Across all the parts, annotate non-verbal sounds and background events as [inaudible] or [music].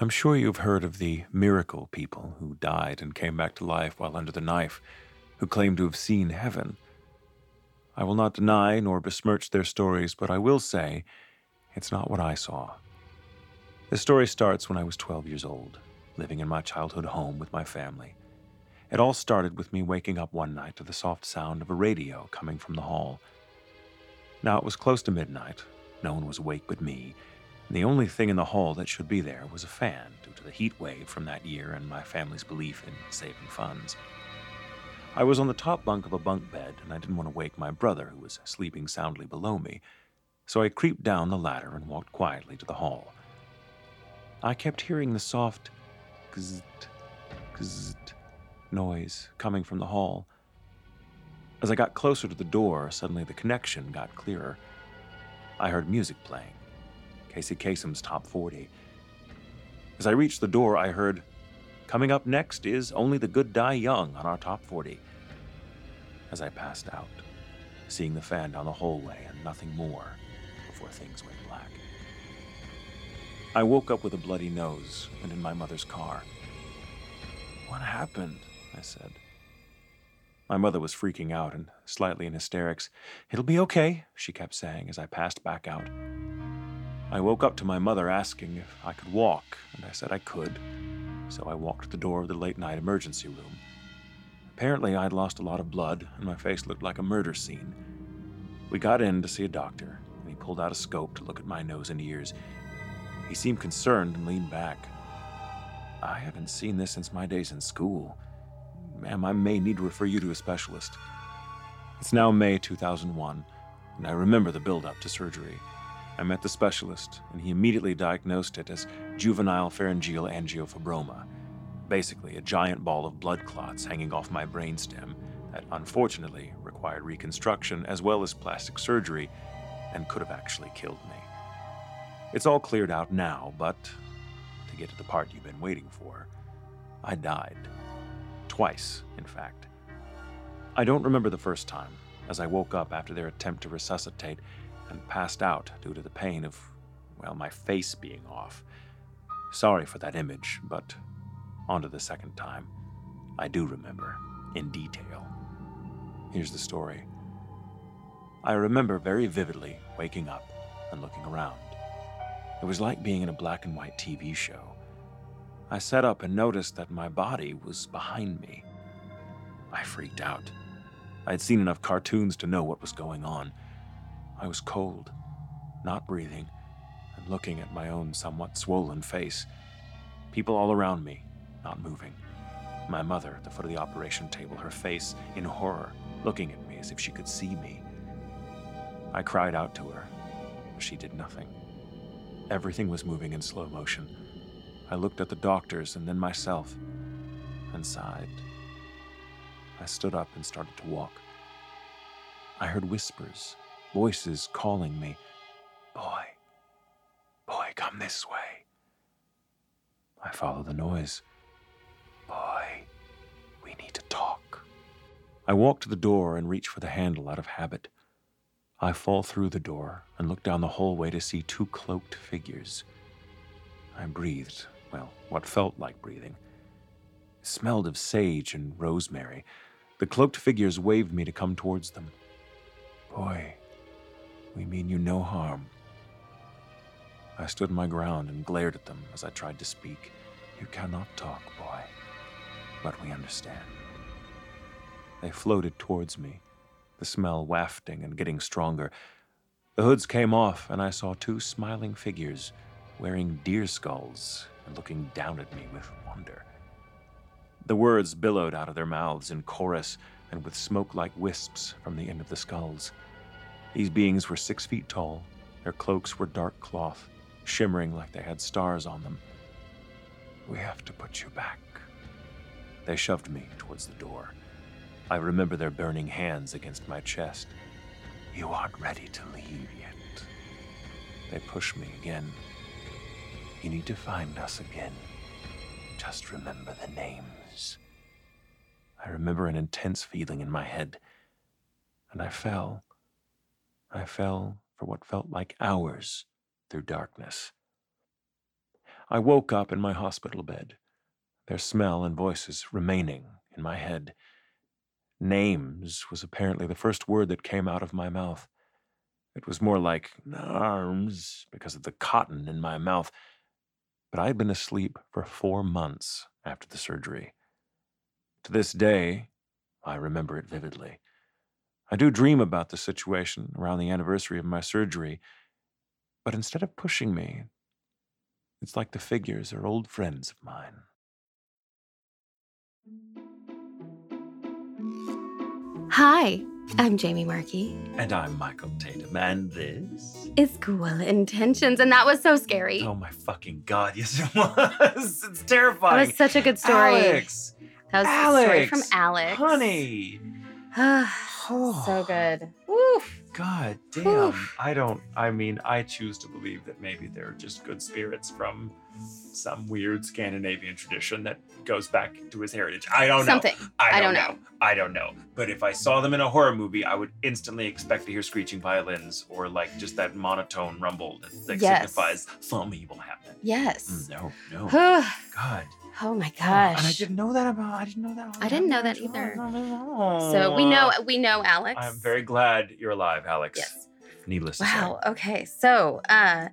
I'm sure you've heard of the miracle people who died and came back to life while under the knife, who claim to have seen heaven. I will not deny nor besmirch their stories, but I will say it's not what I saw. The story starts when I was 12 years old, living in my childhood home with my family. It all started with me waking up one night to the soft sound of a radio coming from the hall. Now it was close to midnight. No one was awake but me, the only thing in the hall that should be there was a fan, due to the heat wave from that year and my family's belief in saving funds. I was on the top bunk of a bunk bed, and I didn't want to wake my brother, who was sleeping soundly below me, so I creeped down the ladder and walked quietly to the hall. I kept hearing the soft gzzzt, gzzzt noise coming from the hall. As I got closer to the door, suddenly the connection got clearer. I heard music playing. Casey Kasem's Top 40. As I reached the door, I heard, Coming up next is Only the Good Die Young on our Top 40. As I passed out, seeing the fan down the hallway and nothing more before things went black. I woke up with a bloody nose and in my mother's car. What happened? I said. My mother was freaking out and slightly in hysterics. It'll be okay, she kept saying as I passed back out. I woke up to my mother asking if I could walk, and I said I could, so I walked to the door of the late night emergency room. Apparently, I'd lost a lot of blood, and my face looked like a murder scene. We got in to see a doctor, and he pulled out a scope to look at my nose and ears. He seemed concerned and leaned back. I haven't seen this since my days in school. Ma'am, I may need to refer you to a specialist. It's now May 2001, and I remember the build up to surgery. I met the specialist, and he immediately diagnosed it as juvenile pharyngeal angiofibroma, basically a giant ball of blood clots hanging off my brainstem that unfortunately required reconstruction as well as plastic surgery and could have actually killed me. It's all cleared out now, but to get to the part you've been waiting for, I died. Twice, in fact. I don't remember the first time, as I woke up after their attempt to resuscitate and passed out due to the pain of, well, my face being off. Sorry for that image, but on to the second time. I do remember, in detail. Here's the story. I remember very vividly waking up and looking around. It was like being in a black and white TV show. I sat up and noticed that my body was behind me. I freaked out. I had seen enough cartoons to know what was going on. I was cold, not breathing, and looking at my own somewhat swollen face. People all around me, not moving. My mother at the foot of the operation table, her face in horror, looking at me as if she could see me. I cried out to her, but she did nothing. Everything was moving in slow motion. I looked at the doctors and then myself and sighed. I stood up and started to walk. I heard whispers voices calling me, Boy, boy, come this way. I follow the noise. Boy, we need to talk. I walk to the door and reach for the handle out of habit. I fall through the door and look down the hallway to see two cloaked figures. I breathed, well, what felt like breathing. It smelled of sage and rosemary. The cloaked figures waved me to come towards them. Boy, we mean you no harm. I stood my ground and glared at them as I tried to speak. You cannot talk, boy, but we understand. They floated towards me, the smell wafting and getting stronger. The hoods came off, and I saw two smiling figures wearing deer skulls and looking down at me with wonder. The words billowed out of their mouths in chorus and with smoke like wisps from the end of the skulls. These beings were six feet tall. Their cloaks were dark cloth, shimmering like they had stars on them. We have to put you back. They shoved me towards the door. I remember their burning hands against my chest. You aren't ready to leave yet. They push me again. You need to find us again. Just remember the names. I remember an intense feeling in my head, and I fell I fell for what felt like hours through darkness. I woke up in my hospital bed, their smell and voices remaining in my head. Names was apparently the first word that came out of my mouth. It was more like arms because of the cotton in my mouth. But I had been asleep for four months after the surgery. To this day, I remember it vividly. I do dream about the situation around the anniversary of my surgery, but instead of pushing me, it's like the figures are old friends of mine. Hi, I'm Jamie Marchi. And I'm Michael Tatum, and this is Cool Intentions, and that was so scary. Oh my fucking god! [laughs] Yes, it was. It's terrifying. That was such a good story. Alex, that was Alex, a story from Alex, honey. Oh, so good. Woof. God damn. I don't, I mean, I choose to believe that maybe they're just good spirits from some weird Scandinavian tradition that goes back to his heritage. I don't know. Something. I don't, I don't know. know. I don't know. But if I saw them in a horror movie, I would instantly expect to hear screeching violins or like just that monotone rumble that, that yes. signifies some evil happening. Yes. Mm, no, no. [sighs] God. Oh my gosh. And I didn't know that about I didn't know that. I didn't know that either. So we know we know Alex. I'm very glad you're alive, Alex. Yes. Needless to say. wow. Okay. So uh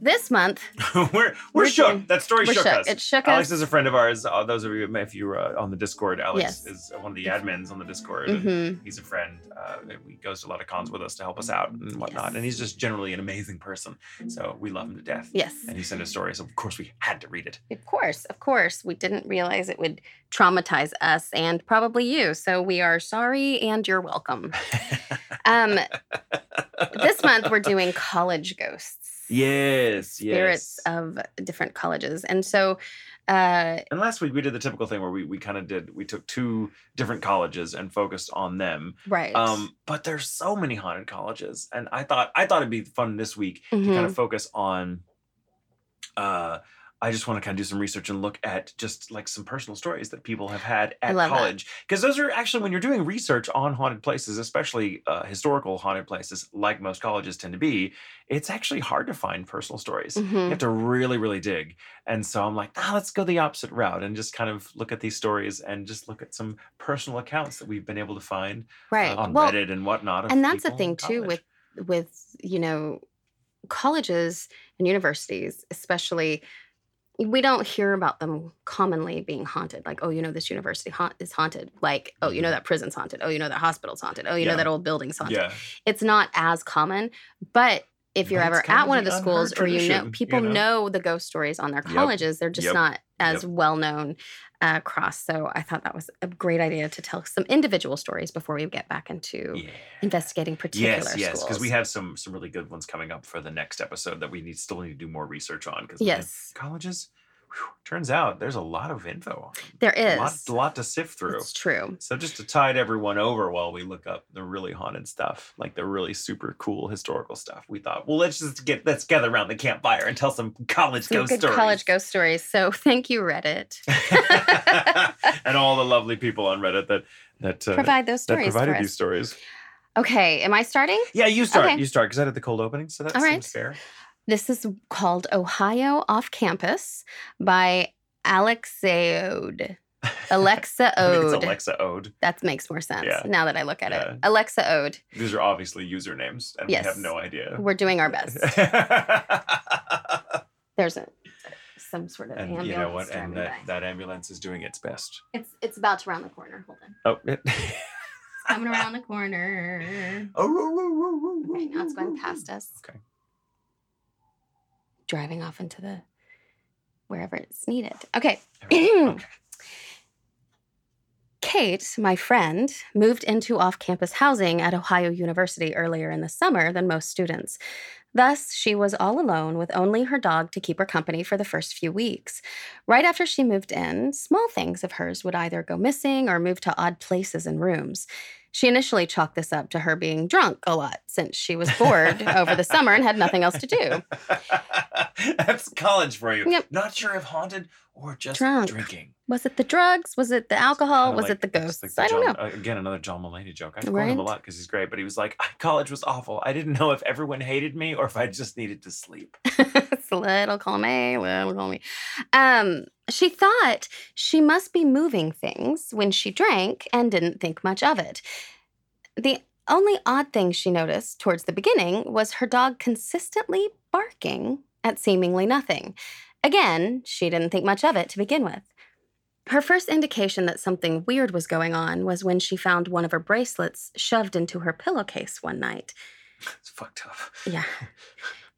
this month, [laughs] we're, we're, we're shook. Doing, that story shook, shook, us. It shook Alex us. is a friend of ours. Uh, those of you, if you were uh, on the Discord, Alex yes. is one of the admins on the Discord. Mm-hmm. He's a friend. Uh, he goes to a lot of cons with us to help us out and whatnot. Yes. And he's just generally an amazing person. So we love him to death. Yes. And he sent a story. So of course we had to read it. Of course. Of course. We didn't realize it would traumatize us and probably you. So we are sorry and you're welcome. [laughs] um, this month we're doing college ghosts. Yes, yes. spirits of different colleges. And so uh, and last week we did the typical thing where we, we kind of did we took two different colleges and focused on them. Right. Um, but there's so many haunted colleges. And I thought I thought it'd be fun this week mm-hmm. to kind of focus on uh I just want to kind of do some research and look at just like some personal stories that people have had at college. Because those are actually, when you're doing research on haunted places, especially uh, historical haunted places, like most colleges tend to be, it's actually hard to find personal stories. Mm-hmm. You have to really, really dig. And so I'm like, ah, let's go the opposite route and just kind of look at these stories and just look at some personal accounts that we've been able to find right. Uh, on well, Reddit and whatnot. And that's the thing, too, with, with, you know, colleges and universities, especially we don't hear about them commonly being haunted. Like, oh, you know, this university ha- is haunted. Like, oh, you know, mm-hmm. that prison's haunted. Oh, you know, that hospital's haunted. Oh, you yeah. know, that old building's haunted. Yeah. It's not as common. But if you're ever at one of the schools or you know, people you know? know? the ghost stories on their colleges, yep. they're just yep. not as yep. well known uh, across. So I thought that was a great idea to tell some individual stories before we get back into yeah. investigating particular yes, schools. Yes, because we have some some really good ones coming up for the next episode that we need still need to do more research on. Because yes, colleges whew, turns out there's a lot of info. There is a lot, a lot to sift through. It's true. So just to tide everyone over while we look up the really haunted stuff, like the really super cool historical stuff, we thought, well, let's just get let's gather around the campfire and tell some college some ghost good stories. College ghost stories. So [laughs] thank you, Reddit, [laughs] and all the lovely people on Reddit that that uh, provide those stories. That provided these stories. Okay, am I starting? Yeah, you start. Okay. You start because I did the cold opening, so that all seems right. fair. This is called Ohio Off Campus by Alexaode. Alexa Ode. [laughs] it's Alexa Ode. That makes more sense Yeah. now that I look at Yeah. it. Alexa Ode. These are obviously usernames, and Yes. we have no idea. We're doing our best. [laughs] There's a some sort of and ambulance. you know what? And that, that ambulance is doing its best. It's it's about to round the corner. Hold on. Oh, it. Coming around the corner. [laughs] Oh, oh, oh, oh, Okay, now it's going past us. Okay. Driving off into the wherever it's needed. Okay. [clears throat] okay. Kate, my friend, moved into off campus housing at Ohio University earlier in the summer than most students. Thus, she was all alone with only her dog to keep her company for the first few weeks. Right after she moved in, small things of hers would either go missing or move to odd places and rooms. She initially chalked this up to her being drunk a lot since she was bored over the summer and had nothing else to do. [laughs] That's college for you. Yep. Not sure if haunted or just Drunk. drinking. Was it the drugs? Was it the alcohol? Kinda Was like- it the it's ghosts? like the I don't John- know. uh, again, another John Mulaney joke. I quote him a Right? lot because he's great, but he was like, college was awful. I didn't know if everyone hated me or if I just needed to sleep. [laughs] it's little column A, little column B. Um, she thought she must be moving things when she drank and didn't think much of it. The only odd thing she noticed towards the beginning was her dog consistently barking at seemingly nothing. Again, she didn't think much of it to begin with. Her first indication that something weird was going on was when she found one of her bracelets shoved into her pillowcase one night. [laughs] It's fucked up. Yeah.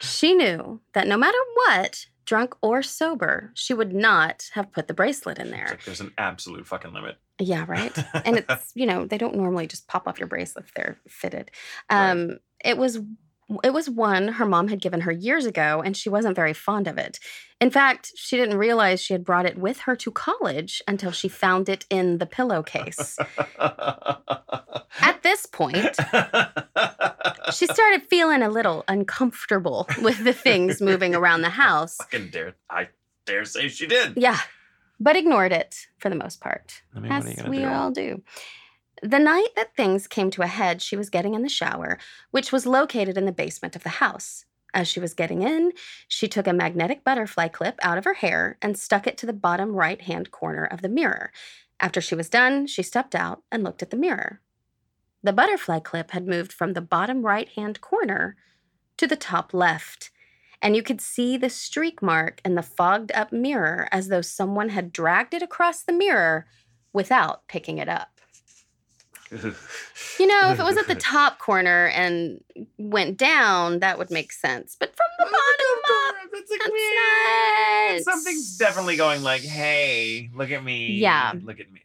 She knew that no matter what, drunk or sober, she would not have put the bracelet in there. like there's an absolute fucking limit. Yeah, right? [laughs] And it's, you know, they don't normally just pop off your bracelet if they're fitted. Right. Um, it was it was one her mom had given her years ago and she wasn't very fond of it. In fact, she didn't realize she had brought it with her to college until she found it in the pillowcase. At this point, she started feeling a little uncomfortable with the things moving around the house. [laughs] fucking dare I dare say she did. Yeah, but ignored it for the most part, I mean, what as are you we do? all do. The night that things came to a head, she was getting in the shower, which was located in the basement of the house. As she was getting in, she took a magnetic butterfly clip out of her hair and stuck it to the bottom right hand corner of the mirror. After she was done, she stepped out and looked at the mirror. The butterfly clip had moved from the bottom right hand corner to the top left, and you could see the streak mark in the fogged up mirror as though someone had dragged it across the mirror without picking it up. You know, if it was at the [laughs] top corner and went down, that would make sense. But from the bottom up, That's, like, that's nuts. Something's definitely going like, "Hey, look at me. Yeah. look at me."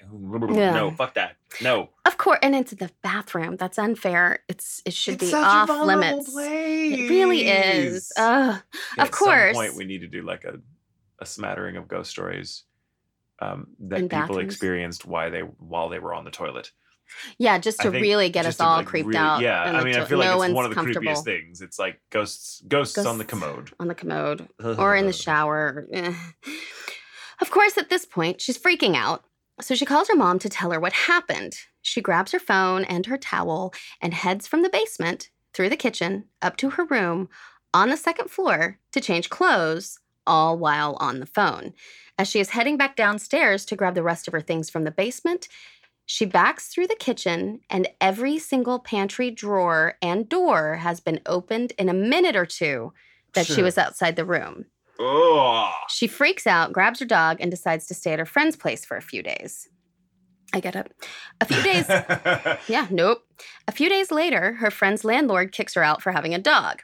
Yeah. No, fuck that. No, of course, and it's the bathroom. That's unfair. It's it should It's be off limits. Place. It really is. Ugh. Yeah, of At some point, we need to do like a, a smattering of ghost stories um, that In people bathrooms? experienced why they while they were on the toilet. Yeah, just to really get us all like, creeped really- out. Yeah, I mean, I to- feel like no it's one's one of the creepiest things. It's like ghosts, ghosts, on the commode on the commode. [sighs] or in the shower. [laughs] Of course, at this point, she's freaking out. So she calls her mom to tell her what happened. She grabs her phone and her towel and heads from the basement through the kitchen up to her room on the second floor to change clothes, all while on the phone. As she is heading back downstairs to grab the rest of her things from the basement, she backs through the kitchen, and every single pantry drawer and door has been opened in a minute or two that she was outside the room. Oh, She freaks out, grabs her dog, and decides to stay at her friend's place for a few days. I get up. A few days. [laughs] yeah, nope. A few days later, her friend's landlord kicks her out for having a dog.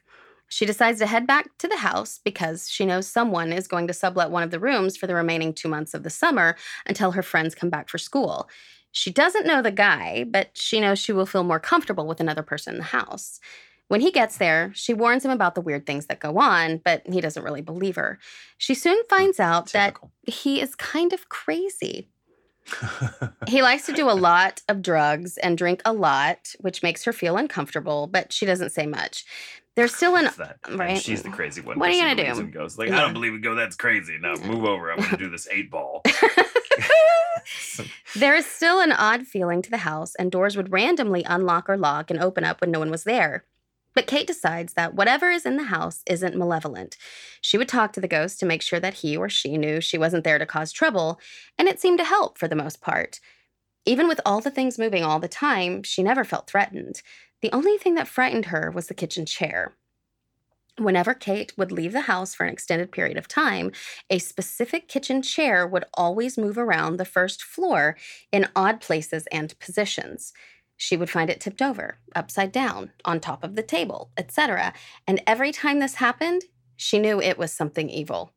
She decides to head back to the house because she knows someone is going to sublet one of the rooms for the remaining two months of the summer until her friends come back for school. She doesn't know the guy, but she knows she will feel more comfortable with another person in the house. When he gets there, she warns him about the weird things that go on, but he doesn't really believe her. She soon hmm, finds out that he is kind of crazy. [laughs] He likes to do a lot of drugs and drink a lot, which makes her feel uncomfortable, but she doesn't say much. There's still an What's that? And right. She's the crazy one. What are you gonna do? ghosts. Like, Yeah. I don't believe in go. That's crazy. Now move over. I'm going to do this eight ball. [laughs] [laughs] There is still an odd feeling to the house, and doors would randomly unlock or lock and open up when no one was there. But Kate decides that whatever is in the house isn't malevolent. She would talk to the ghost to make sure that he or she knew she wasn't there to cause trouble, and it seemed to help for the most part. Even with all the things moving all the time, she never felt threatened. The only thing that frightened her was the kitchen chair. Whenever Kate would leave the house for an extended period of time, a specific kitchen chair would always move around the first floor in odd places and positions. She would find it tipped over, upside down, on top of the table, etc. And every time this happened, she knew it was something evil.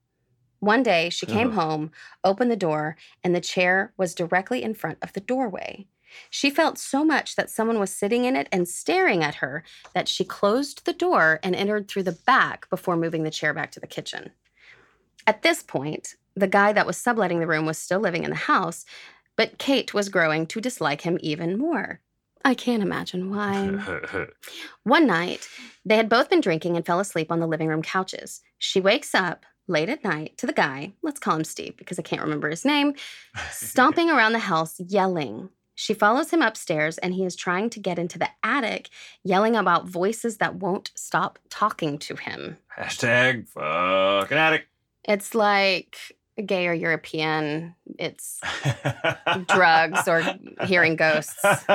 One day, she came home, opened the door, and the chair was directly in front of the doorway. She felt so much that someone was sitting in it and staring at her that she closed the door and entered through the back before moving the chair back to the kitchen. At this point, the guy that was subletting the room was still living in the house, but Kate was growing to dislike him even more. I can't imagine why. [laughs] One night, they had both been drinking and fell asleep on the living room couches. She wakes up late at night to the guy, let's call him Steve because I can't remember his name, [laughs] stomping around the house yelling. She follows him upstairs and he is trying to get into the attic, yelling about voices that won't stop talking to him. Hashtag fucking attic. It's like gay or European, it's [laughs] drugs or hearing ghosts. [laughs]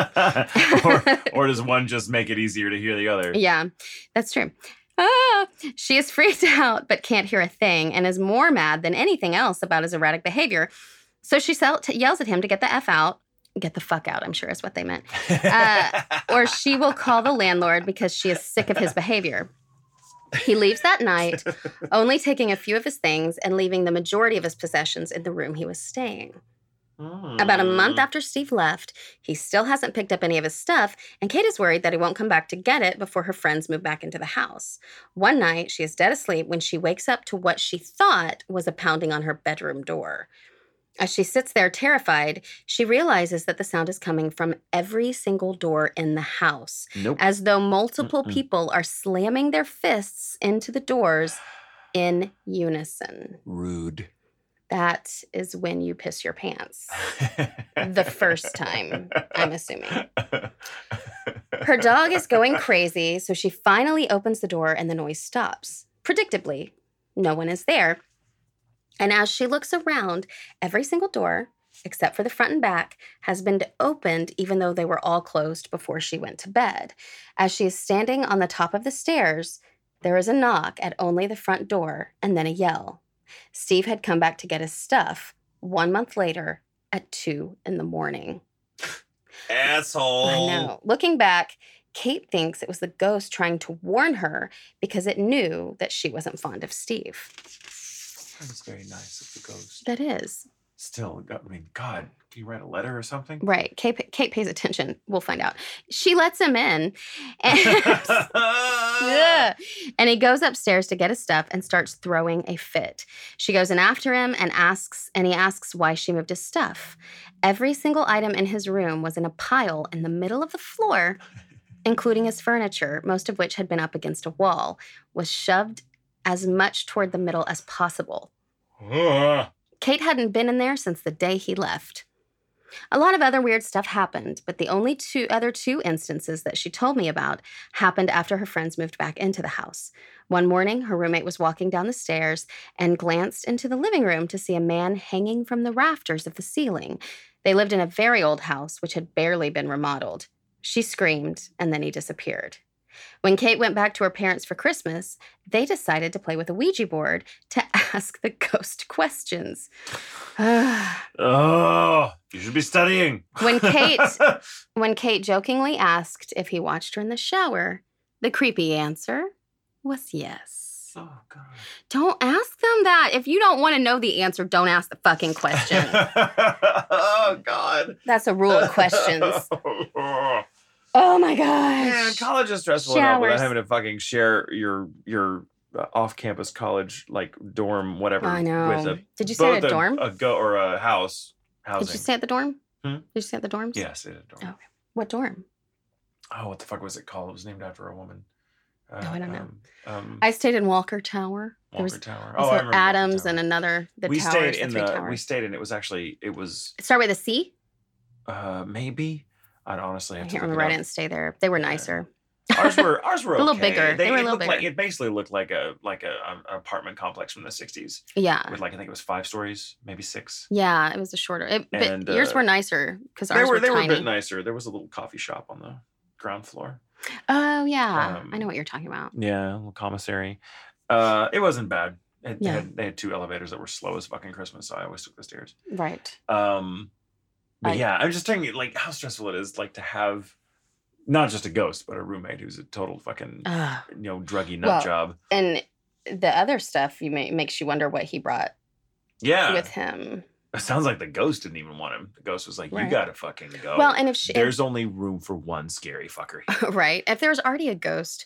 or, [laughs] or does one just make it easier to hear the other? Yeah, that's true. Ah, she is freaked out but can't hear a thing and is more mad than anything else about his erratic behavior. So she yells at him to get the F out. Get the fuck out, I'm sure is what they meant. Uh, or she will call the landlord because she is sick of his behavior. He leaves that night, only taking a few of his things and leaving the majority of his possessions in the room he was staying. About a month hmm. after Steve left, he still hasn't picked up any of his stuff, and Kate is worried that he won't come back to get it before her friends move back into the house. One night, she is dead asleep when she wakes up to what she thought was a pounding on her bedroom door. As she sits there terrified, she realizes that the sound is coming from every single door in the house, nope. as though multiple Mm-mm. people are slamming their fists into the doors in unison. Rude. That is when you piss your pants. the first time, I'm assuming. [laughs] Her dog is going crazy, so she finally opens the door and the noise stops. Predictably, no one is there. And as she looks around, every single door, except for the front and back, has been opened, even though they were all closed before she went to bed. As she is standing on the top of the stairs, there is a knock at only the front door and then a yell. Steve had come back to get his stuff one month later at two in the morning. [sighs] Asshole. I know. Looking back, Kate thinks it was the ghost trying to warn her because it knew that she wasn't fond of Steve. That's very nice of the ghost. That is. Still, I mean, God, can you write a letter or something? Right. Kate, Kate pays attention. We'll find out. She lets him in. And, yeah. [laughs] [laughs] and he goes upstairs to get his stuff and starts throwing a fit. She goes in after him and asks, and he asks why she moved his stuff. Every single item in his room was in a pile in the middle of the floor, including his furniture, most of which had been up against a wall, was shoved as much toward the middle as possible. Kate hadn't been in there since the day he left. A lot of other weird stuff happened, but the only two other two instances that she told me about happened after her friends moved back into the house. One morning, her roommate was walking down the stairs and glanced into the living room to see a man hanging from the rafters of the ceiling. They lived in a very old house which had barely been remodeled. She screamed, and then he disappeared. When Kate went back to her parents for Christmas, they decided to play with a Ouija board to [laughs] ask the ghost questions. [sighs] oh, you should be studying. when Kate [laughs] when Kate jokingly asked if he watched her in the shower, the creepy answer was yes. Oh God. Don't ask them that. If you don't want to know the answer, don't ask the fucking question. [laughs] oh God. That's a rule of questions. Oh my gosh. Man, college is stressful enough without having to fucking share your your uh, off-campus college like dorm whatever. I know. With a, Did you stay at a dorm? A go or a house housing. Did you stay at the dorm? Hmm? Did you stay at the dorms? Yes, yeah, at a dorm. okay. What dorm? Oh, what the fuck was it called? It was named after a woman. Uh, oh, I don't know. Um, um, I stayed in Walker Tower. Walker was Tower. Oh, I remember Adams Tower. and another. The we towers, stayed in the. the we stayed in. It was actually it was. Start with a C. Uh, maybe. I'd honestly. I can't remember. I didn't stay there. They were nicer. ours were [laughs] ours were a little bigger. They, they were a little bigger. Like, it basically looked like a like a, an apartment complex from the '60s. Yeah. With like I think it was five stories, maybe six. Yeah, it was a shorter. It, and, but uh, yours were nicer because ours they were, were they tiny. were a bit nicer. There was a little coffee shop on the ground floor. Oh yeah, um, I know what you're talking about. Yeah, a little commissary. Uh, it wasn't bad. It, yeah. They had, they had two elevators that were slow as fucking Christmas, so I always took the stairs. Right. Um, but I, yeah, I'm just telling you, like, how stressful it is, like, to have not just a ghost, but a roommate who's a total fucking, uh, you know, druggy nut well, job. And the other stuff you may, makes you wonder what he brought. Yeah. With him. It sounds like the ghost didn't even want him. The ghost was like, right. "You gotta fucking go." Well, and if she, there's if, only room for one scary fucker, [laughs] right? If there's already a ghost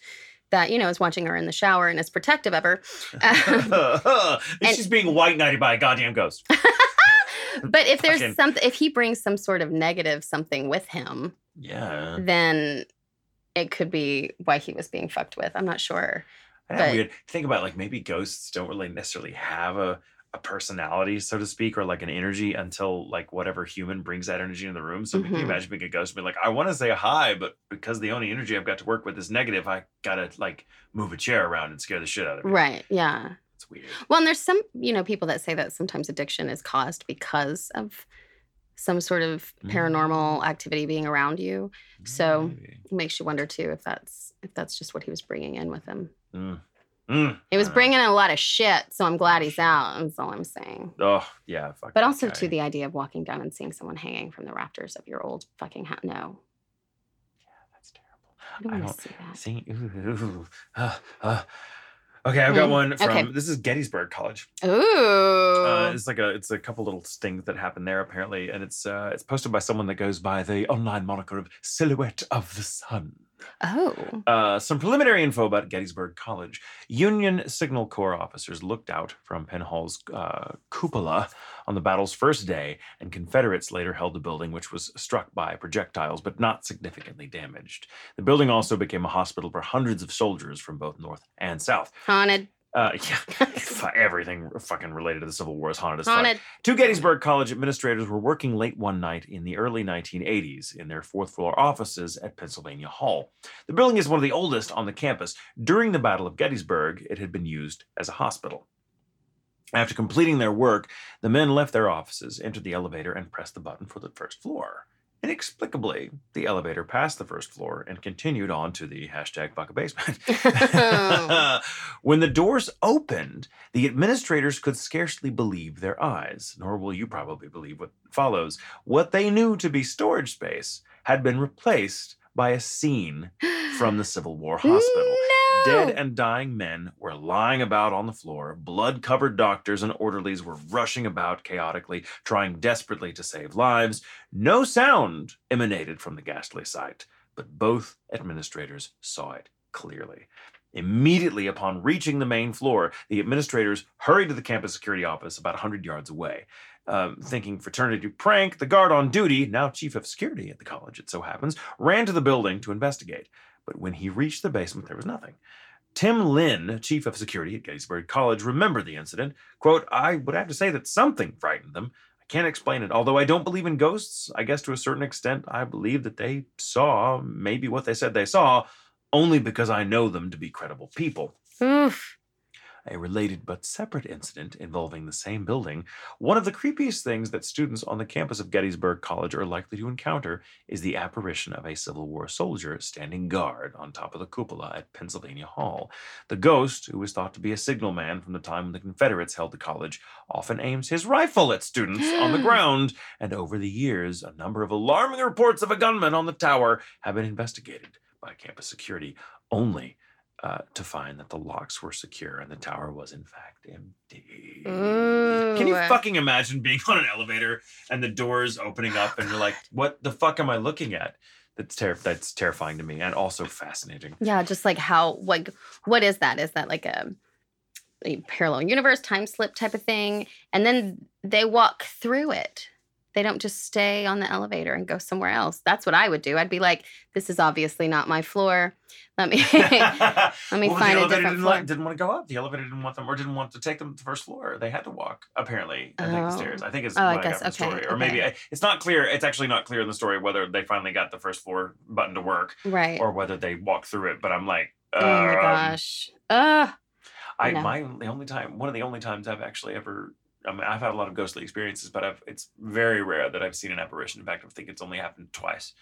that you know is watching her in the shower and is protective of her, [laughs] um, [laughs] and she's being white knighted by a goddamn ghost but if there's Fucking... something, if he brings some sort of negative something with him, Yeah. Then it could be why he was being fucked with. I'm not sure. But, weird. Think about like maybe ghosts don't really necessarily have a a personality, so to speak, or like an energy until like whatever human brings that energy in the room. So mm-hmm. can you mm-hmm. imagine being a ghost and be like, I want to say hi, but because the only energy I've got to work with is negative, I gotta like move a chair around and scare the shit out of me. Right. Yeah. It's weird. Well, and there's some, you know, people that say that sometimes addiction is caused because of some sort of paranormal mm. activity being around you. So Maybe. it makes you wonder too if that's if that's just what he was bringing in with him. Mm. Mm, he was bringing in a lot of shit, so I'm glad he's out. That's all I'm saying. Oh yeah, but also guy. to the idea of walking down and seeing someone hanging from the rafters of your old fucking house. No. Yeah, that's terrible. I don't, I don't see that. See, ooh, ooh, [sighs] uh, uh. Okay, I've got mm, one from okay. this is Gettysburg College. Ooh, uh, it's like a it's a couple little things that happen there apparently, and it's uh, it's posted by someone that goes by the online moniker of Silhouette of the Sun. Oh. Uh, some preliminary info about Gettysburg College. Union Signal Corps officers looked out from Penn Hall's uh, cupola on the battle's first day, and Confederates later held the building, which was struck by projectiles but not significantly damaged. The building also became a hospital for hundreds of soldiers from both North and South. Haunted. Uh, [laughs] yeah, everything fucking related to the Civil War is haunted as haunted. fuck. Two Gettysburg College administrators were working late one night in the early 1980s in their fourth floor offices at Pennsylvania Hall. The building is one of the oldest on the campus. During the Battle of Gettysburg, it had been used as a hospital. After completing their work, the men left their offices, entered the elevator, and pressed the button for the first floor. Inexplicably, the elevator passed the first floor and continued on to the hashtag fuck a basement. [laughs] [laughs] when the doors opened, the administrators could scarcely believe their eyes, nor will you probably believe what follows. What they knew to be storage space had been replaced by a scene from the Civil War [gasps] hospital. Dead and dying men were lying about on the floor. Blood covered doctors and orderlies were rushing about chaotically, trying desperately to save lives. No sound emanated from the ghastly sight, but both administrators saw it clearly. Immediately upon reaching the main floor, the administrators hurried to the campus security office about 100 yards away. Um, thinking fraternity prank, the guard on duty, now chief of security at the college, it so happens, ran to the building to investigate. But when he reached the basement, there was nothing. Tim Lynn, chief of security at Gettysburg College, remembered the incident. Quote, I would have to say that something frightened them. I can't explain it. Although I don't believe in ghosts, I guess to a certain extent, I believe that they saw maybe what they said they saw, only because I know them to be credible people. Oof a related but separate incident involving the same building, one of the creepiest things that students on the campus of Gettysburg College are likely to encounter is the apparition of a Civil War soldier standing guard on top of the cupola at Pennsylvania Hall. The ghost, who was thought to be a signalman from the time when the Confederates held the college, often aims his rifle at students on the [gasps] ground, and over the years, a number of alarming reports of a gunman on the tower have been investigated by campus security only uh, to find that the locks were secure and the tower was in fact empty. Ooh. Can you fucking imagine being on an elevator and the doors opening up and you're like, [sighs] "What the fuck am I looking at?" That's ter- that's terrifying to me and also fascinating. Yeah, just like how like what is that? Is that like a, a parallel universe time slip type of thing? And then they walk through it they don't just stay on the elevator and go somewhere else. That's what I would do. I'd be like, this is obviously not my floor. Let me [laughs] let me well, find a different didn't, floor. didn't want to go up. The elevator didn't want them or didn't want to take them to the first floor. They had to walk, apparently, I think the stairs. I think it's oh, I guess, I okay, story. Or okay. maybe it's not clear. It's actually not clear in the story whether they finally got the first floor button to work. Right. Or whether they walked through it. But I'm like, oh my um, gosh. Uh I no. my the only time one of the only times I've actually ever I mean, I've had a lot of ghostly experiences, but I've, it's very rare that I've seen an apparition. In fact, I think it's only happened twice.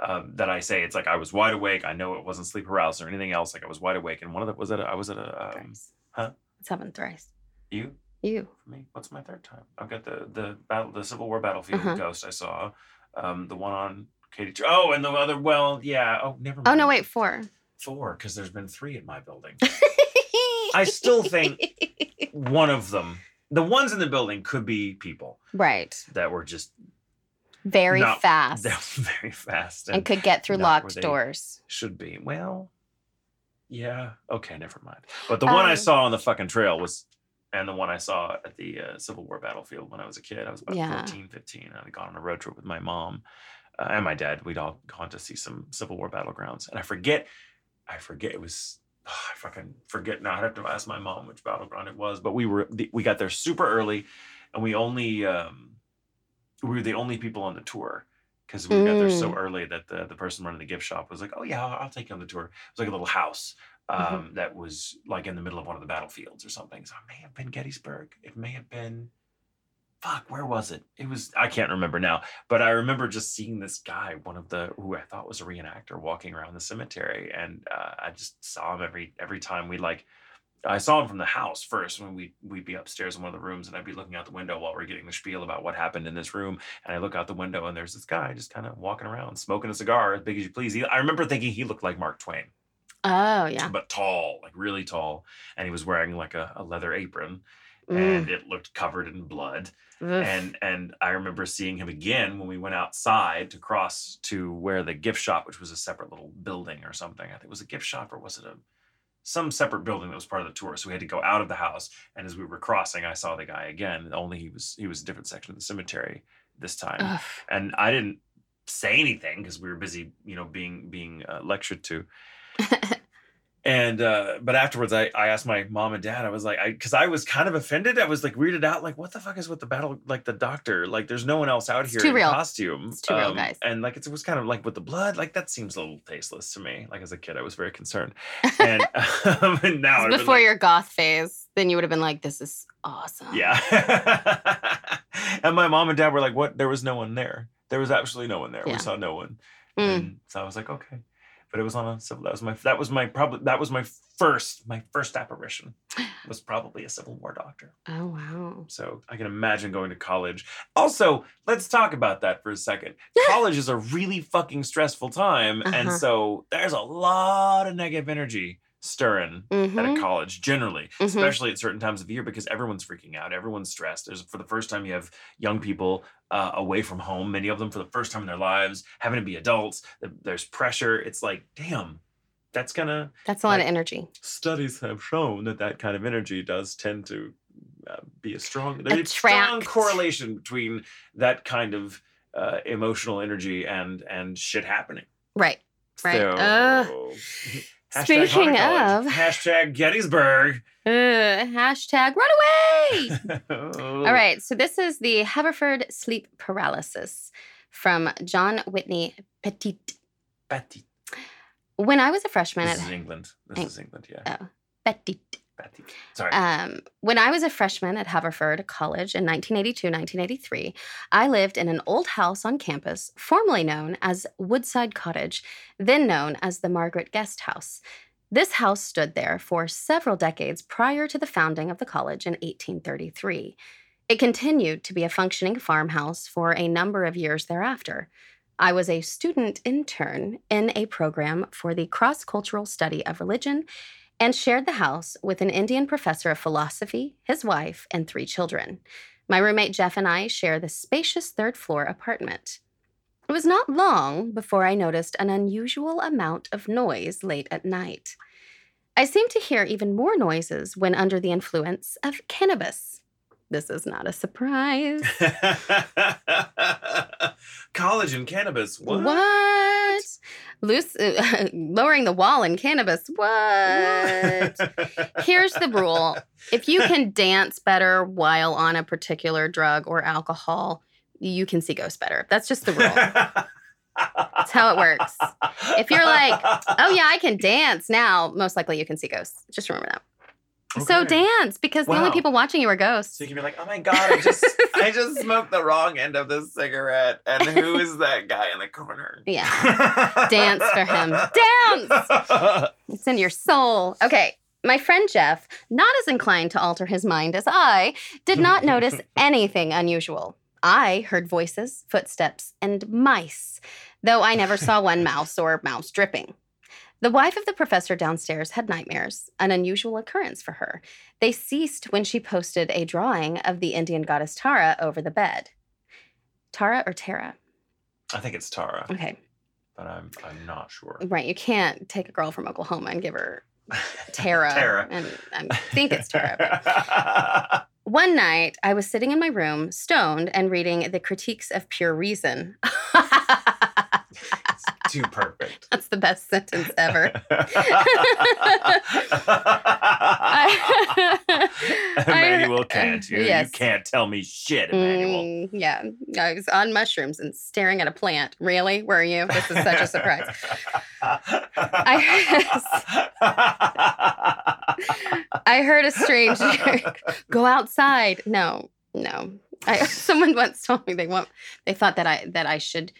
Um, that I say it's like I was wide awake. I know it wasn't sleep paralysis or anything else. Like I was wide awake, and one of the was that I was at a um, huh? It's happened thrice. You? You? For me? What's my third time? I've got the the battle, the Civil War battlefield uh-huh. ghost I saw. Um, the one on Katy. Oh, and the other. Well, yeah. Oh, never. Mind. Oh no, wait, four. Four, because there's been three in my building. [laughs] I still think one of them the ones in the building could be people right that were just very not, fast [laughs] very fast and, and could get through locked doors should be well yeah okay never mind but the um, one i um, saw on the fucking trail was and the one i saw at the uh, civil war battlefield when i was a kid i was about yeah. 14 15 i had gone on a road trip with my mom uh, and my dad, we'd all gone to see some Civil War battlegrounds. And I forget, I forget it was. I fucking forget now. I'd have to ask my mom which battleground it was, but we were we got there super early, and we only um, we were the only people on the tour because we mm. got there so mm. early that the the person running the gift shop was like, "Oh yeah, I'll, I'll take you on the tour." It was like a little house mm-hmm. um, mm-hmm. that was like in the middle of one of the battlefields or something. So it may have been Gettysburg. It may have been fuck, where was it? It was I can't remember now, but I remember just seeing this guy, one of the who I thought was a reenactor, walking around the cemetery, and uh, I just saw him every every time we like. I saw him from the house first when we we'd be upstairs in one of the rooms, and I'd be looking out the window while we're getting the spiel about what happened in this room. And I look out the window, and there's this guy just kind of walking around, smoking a cigar, as big as you please. He, I remember thinking he looked like Mark Twain. Oh yeah, but tall, like really tall, and he was wearing like a, a leather apron, mm. and it looked covered in blood and and I remember seeing him again when we went outside to cross to where the gift shop, which was a separate little building or something. I think it was a gift shop or was it a some separate building that was part of the tour. So we had to go out of the house, and as we were crossing, I saw the guy again. Only he was he was a different section of the cemetery this time, Ugh. and I didn't say anything because we were busy, you know, being being uh, lectured to. [laughs] and uh but afterwards i i asked my mom and dad i was like i because i was kind of offended. I was like weirded out like what the fuck is with the battle like the doctor? Like there's no one else out here in real. costume. It's too um, real guys. and like it was kind of like with the blood like that seems a little tasteless to me. Like as a kid i was very concerned. And, [laughs] um, [laughs] and now before like, your goth phase then you would have been like this is awesome. Yeah. [laughs] And my mom and dad were like what? There was no one there. There was absolutely no one there. Yeah. we saw no one. Mm. and so i was like okay but it was on a civil. That was my that was my probably that was my first my first apparition [sighs] was probably a Civil War doctor. Oh wow! So I can imagine going to college. Also, let's talk about that for a second. [laughs] college is a really fucking stressful time, uh-huh. and so there's a lot of negative energy stirring mm-hmm. at a mm-hmm. college generally, mm-hmm. especially at certain times of year because everyone's freaking out, everyone's stressed. There's for the first time you have young people uh, away from home, many of them for the first time in their lives, having to be adults. There's pressure. It's like, damn, that's gonna. That's a lot like, of energy. Studies have shown that that kind of energy does tend to uh, be a strong, there's a strong correlation between that kind of uh, emotional energy and and shit happening. Right. Right. So, uh, [laughs] Hashtag Speaking of hashtag Gettysburg. Uh, hashtag runaway. [laughs] All right. So this is the Haverford sleep paralysis from John Whitney Petit. Petit. When I was a freshman this at is England. This is England, yeah. Oh, Petit. Betty. Sorry. Um, when I was a freshman at Haverford College in 1982 1983, I lived in an old house on campus, formerly known as Woodside Cottage, then known as the Margaret Guest House. This house stood there for several decades prior to the founding of the college in 1833. It continued to be a functioning farmhouse for a number of years thereafter. I was a student intern in a program for the cross cultural study of religion and shared the house with an Indian professor of philosophy, his wife, and three children. My roommate Jeff and I share the spacious third floor apartment. It was not long before I noticed an unusual amount of noise late at night. I seemed to hear even more noises when under the influence of cannabis. This is not a surprise. [laughs] College and cannabis. What? What? Loose, uh, [laughs] lowering the wall in cannabis. What? [laughs] Here's the rule if you can dance better while on a particular drug or alcohol, you can see ghosts better. That's just the rule. That's how it works. If you're like, oh yeah, I can dance now, most likely you can see ghosts. Just remember that. Okay. So dance because wow. the only people watching you are ghosts. So you can be like, "Oh my god, I just I [laughs] just smoked the wrong end of this cigarette, and who is that guy in the corner?" Yeah, [laughs] dance for him. Dance. It's in your soul. Okay. My friend Jeff, not as inclined to alter his mind as I, did not notice [laughs] anything unusual. I heard voices, footsteps, and mice, though I never saw one mouse or mouse dripping. The wife of the professor downstairs had nightmares, an unusual occurrence for her. They ceased when she posted a drawing of the Indian goddess Tara over the bed. Tara or Tara? I think it's Tara. Okay. But I'm I'm not sure. Right. You can't take a girl from Oklahoma and give her [laughs] Tara. Tara. And I think it's Tara. [laughs] One night, I was sitting in my room, stoned, and reading the critiques of pure reason. [laughs] too perfect. That's the best sentence ever. [laughs] Immanuel Kant. You, yes. you can't tell me shit, Immanuel. Mm, yeah. I was on mushrooms and staring at a plant. Really? Were you? This is such a surprise. I, [laughs] I heard a strange [laughs] go outside. No, no. I, someone once told me they want they thought that I that I should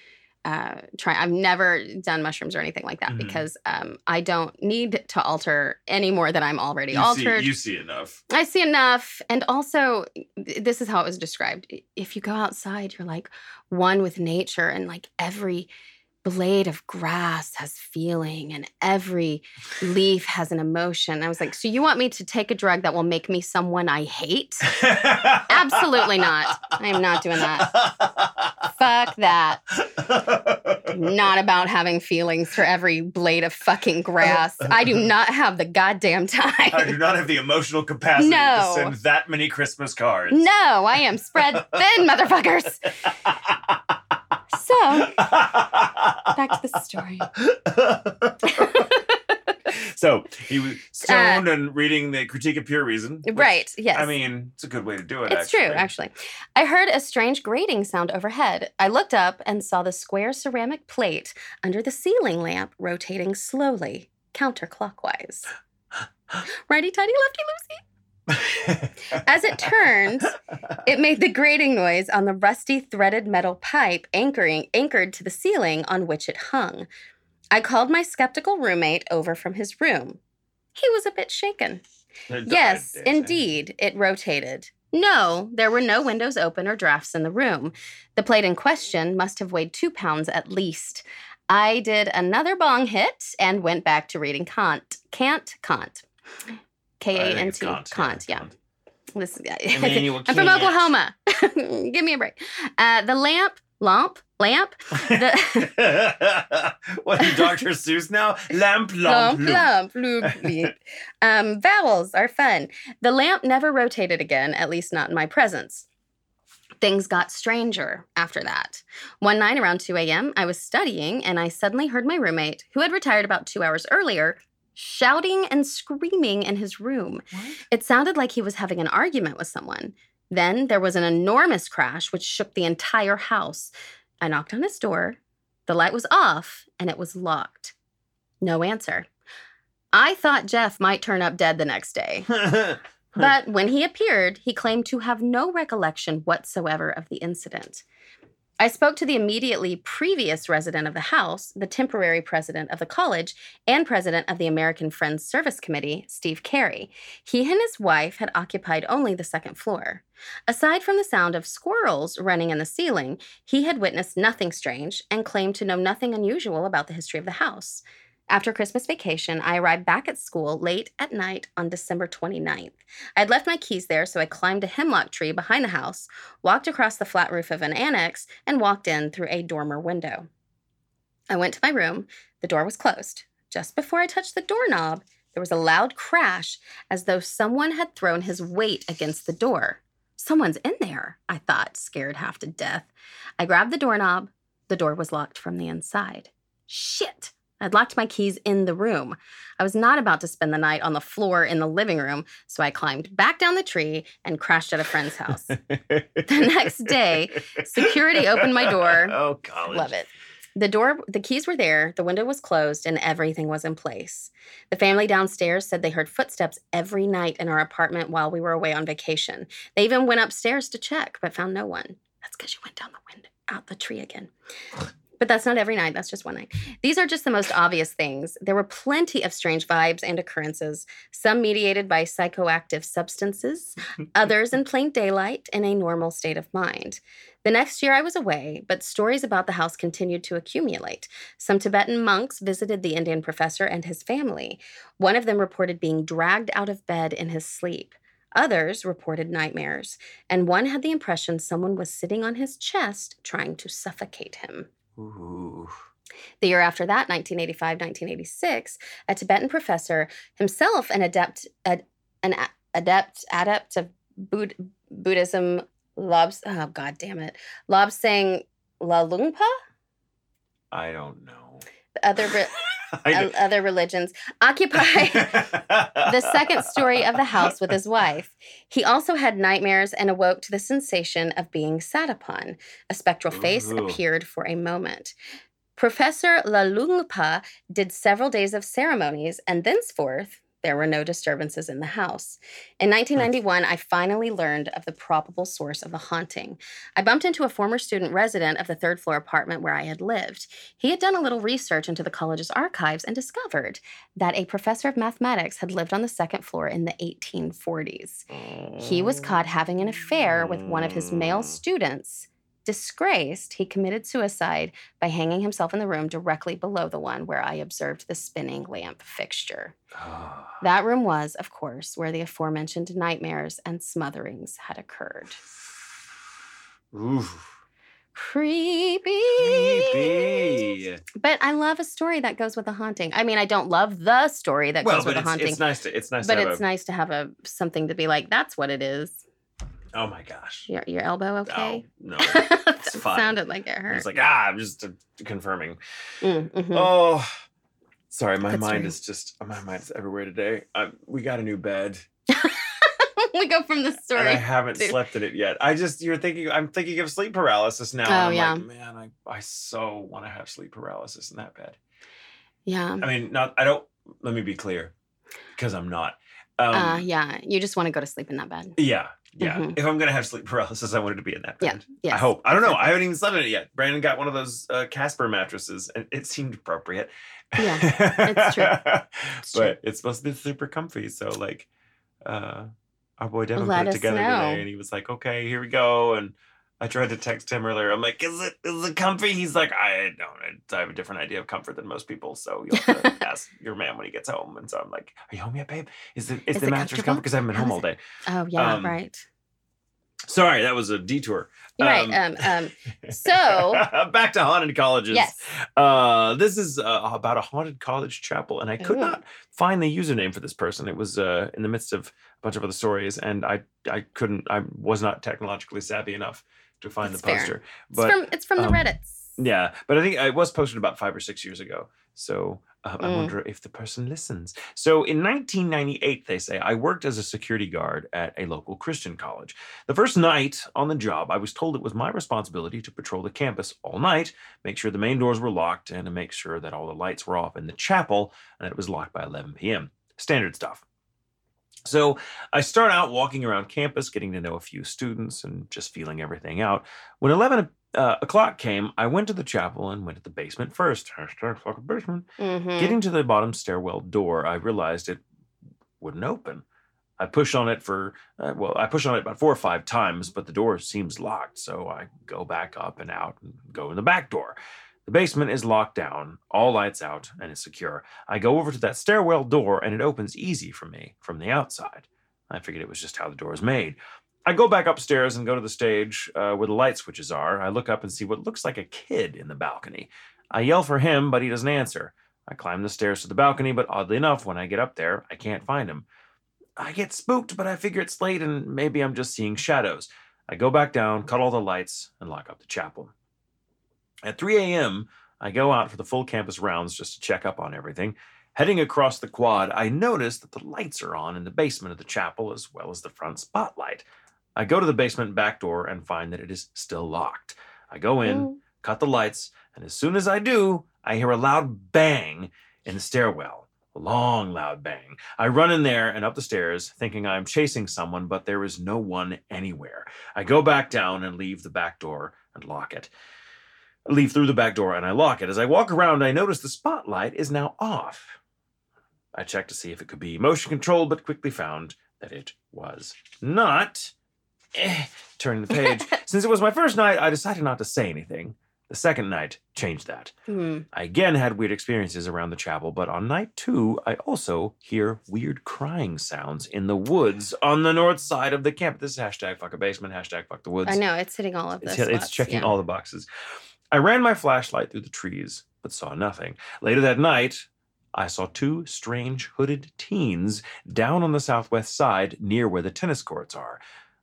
uh, try. I've never done mushrooms or anything like that mm-hmm. because um, I don't need to alter any more than I'm already you altered. See, you see enough. I see enough, and also this is how it was described. If you go outside, you're like one with nature, and like every blade of grass has feeling and every leaf has an emotion. I was like, so you want me to take a drug that will make me someone I hate? [laughs] Absolutely not. I am not doing that. [laughs] Fuck that. [laughs] Not about having feelings for every blade of fucking grass. I do not have the goddamn time. I do not have the emotional capacity no. to send that many Christmas cards. No, I am spread thin, motherfuckers. So, back to the story. [laughs] so he was stoned uh, and reading the critique of pure reason. Which, right. Yes. I mean, it's a good way to do it. It's actually. true, actually. I heard a strange grating sound overhead. I looked up and saw the square ceramic plate under the ceiling lamp rotating slowly, counterclockwise. [gasps] Righty tighty, lefty loosey. As it turned, it [laughs] made the grating noise on the rusty threaded metal pipe anchoring anchored to the ceiling on which it hung. I called my skeptical roommate over from his room. He was a bit shaken. yes, indeed, it rotated. No, there were no windows open or drafts in the room. The plate in question must have weighed two pounds at least. I did another bong hit and went back to reading Kant. Kant, Kant. K A N T. Kant, yeah. This, [laughs] I'm from Oklahoma. [laughs] Give me a break. Uh, the lamp, lamp, lamp. The [laughs] what, Dr. Seuss now? Lamp, lamp, lamp, lamp, lamp. [laughs] um, vowels are fun. The lamp never rotated again, at least not in my presence. Things got stranger after that. One night around 2 a.m., I was studying and I suddenly heard my roommate, who had retired about two hours earlier, shouting and screaming in his room. What? It sounded like he was having an argument with someone. Then there was an enormous crash which shook the entire house. I knocked on his door. The light was off and it was locked. No answer. I thought Jeff might turn up dead the next day. [laughs] but when he appeared, he claimed to have no recollection whatsoever of the incident. I spoke to the immediately previous resident of the House, the temporary president of the college, and president of the American Friends Service Committee, Steve Cary. He and his wife had occupied only the second floor. Aside from the sound of squirrels running in the ceiling, he had witnessed nothing strange and claimed to know nothing unusual about the history of the house. After Christmas vacation, I arrived back at school late at night on December 29th. I had left my keys there, so I climbed a hemlock tree behind the house, walked across the flat roof of an annex, and walked in through a dormer window. I went to my room. The door was closed. Just before I touched the doorknob, there was a loud crash as though someone had thrown his weight against the door. Someone's in there, I thought, scared half to death. I grabbed the doorknob. The door was locked from the inside. Shit! I'd locked my keys in the room. I was not about to spend the night on the floor in the living room, so I climbed back down the tree and crashed at a friend's house. the [laughs] next day, security opened my door. Oh, college. Love it. The door, the keys were there, the window was closed, and everything was in place. The family downstairs said they heard footsteps every night in our apartment while we were away on vacation. They even went upstairs to check, but found no one. That's because you went down the window, out the tree again. But that's not every night, that's just one night. These are just the most obvious things. There were plenty of strange vibes and occurrences, some mediated by psychoactive substances, [laughs] others in plain daylight in a normal state of mind. The next year I was away, but stories about the house continued to accumulate. Some Tibetan monks visited the Indian professor and his family. One of them reported being dragged out of bed in his sleep. Others reported nightmares, and one had the impression someone was sitting on his chest trying to suffocate him. Ooh. The year after that, 1985 1986, a Tibetan professor, himself an adept, ad, an adept, adept of Bud, Buddhism, Lobs, oh, god damn it, Lobsang Lhalungpa? I don't know. The other [laughs] [laughs] other religions occupy [laughs] the second story of the house with his wife. He also had nightmares and awoke to the sensation of being sat upon. A spectral face Ooh. appeared for a moment. Professor Lhalungpa did several days of ceremonies, and thenceforth there were no disturbances in the house. In hmm. 1991, I finally learned of the probable source of the haunting. I bumped into a former student resident of the third floor apartment where I had lived. He had done a little research into the college's archives and discovered that a professor of mathematics had lived on the second floor in the 1840s. He was caught having an affair with one of his male oh. students Disgraced, he committed suicide by hanging himself in the room directly below the one where I observed the spinning lamp fixture. Ah. that room was, of course, where the aforementioned nightmares and smotherings had occurred. Ooh. Creepy. Creepy. But I love a story that goes with a haunting. I mean, I don't love the story that well, goes with a haunting. It's nice to it's nice but it's a... nice to have a something to be like, that's what it is. Oh my gosh. Your, your elbow okay? No, [laughs] fine. sounded like it hurt. It's like, ah, I'm just uh, confirming. Mm, mm-hmm. Oh, sorry. My That's mind is just, my mind is everywhere today. I, we got a new bed. [laughs] we go from the story. And I haven't to... slept in it yet. I just, you're thinking, I'm thinking of sleep paralysis now. Oh, I'm yeah. Like, man, I, I so want to have sleep paralysis in that bed. Yeah. I mean, not, I don't, let me be clear, because I'm not. Um, uh, yeah. You just want to go to sleep in that bed. Yeah. Yeah. Mm-hmm. If I'm gonna have sleep [laughs] paralysis, I wanted to be in that bed. Yeah. Yes. I hope. I don't know. I haven't even slept in it yet. Brandon got one of those uh, Casper mattresses, and it seemed appropriate. Yeah, it's true. [laughs] It's but true. it's supposed to be super comfy. So like, uh, our boy Devin Let put it together know. today, and he was like, "Okay, here we go." And I tried to text him earlier. I'm like, "Is it is it comfy?" He's like, "I don't. I have a different idea of comfort than most people, so you'll have to [laughs] ask your man when he gets home." And so I'm like, "Are you home yet, babe? Is the is, is the mattress comfy? Because I haven't been home all day." Oh yeah, um, right. Sorry, that was a detour. Right. Um, um, um [laughs] so [laughs] back to haunted colleges. Yes. Uh, this is uh, about a haunted college chapel, and I could Ooh. not find the username for this person. It was uh, in the midst of a bunch of other stories, and I I couldn't. I was not technologically savvy enough to find That's the poster. Fair. But it's from, it's from the um, Reddits. Yeah, but I think it was posted about five or six years ago. So uh, mm. I wonder if the person listens. So in 1998, they say, I worked as a security guard at a local Christian college. The first night on the job, I was told it was my responsibility to patrol the campus all night, make sure the main doors were locked, and to make sure that all the lights were off in the chapel and that it was locked by 11 p.m. Standard stuff. So I start out walking around campus, getting to know a few students and just feeling everything out. When 11 uh, o'clock came, I went to the chapel and went to the basement first. Hashtag fucking basement. Mm-hmm. Getting to the bottom stairwell door, I realized it wouldn't open. I pushed on it for, uh, well, I pushed on it about four or five times, but the door seems locked. So I go back up and out and go in the back door. The basement is locked down, all lights out, and is secure. I go over to that stairwell door and it opens easy for me from the outside. I figured it was just how the door is made. I go back upstairs and go to the stage uh, where the light switches are. I look up and see what looks like a kid in the balcony. I yell for him, but he doesn't answer. I climb the stairs to the balcony, but oddly enough, when I get up there, I can't find him. I get spooked, but I figure it's late and maybe I'm just seeing shadows. I go back down, cut all the lights, and lock up the chapel. At 3 a.m., I go out for the full campus rounds just to check up on everything. Heading across the quad, I notice that the lights are on in the basement of the chapel as well as the front spotlight. I go to the basement back door and find that it is still locked. I go in, mm. cut the lights, and as soon as I do, I hear a loud bang in the stairwell. A long, loud bang. I run in there and up the stairs, thinking I am chasing someone, but there is no one anywhere. I go back down and leave the back door and lock it leave through the back door and I lock it. As I walk around, I notice the spotlight is now off. I check to see if it could be motion controlled, but quickly found that it was not. Eh, turning the page. [laughs] Since it was my first night, I decided not to say anything. The second night changed that. Mm. I again had weird experiences around the chapel, but on night two, I also hear weird crying sounds in the woods on the north side of the camp. This is hashtag fuck a basement, hashtag fuck the woods. I know, it's hitting all of this. It's, it's checking yeah. all the boxes. I ran my flashlight through the trees, but saw nothing. Later that night, I saw two strange hooded teens down on the southwest side near where the tennis courts are.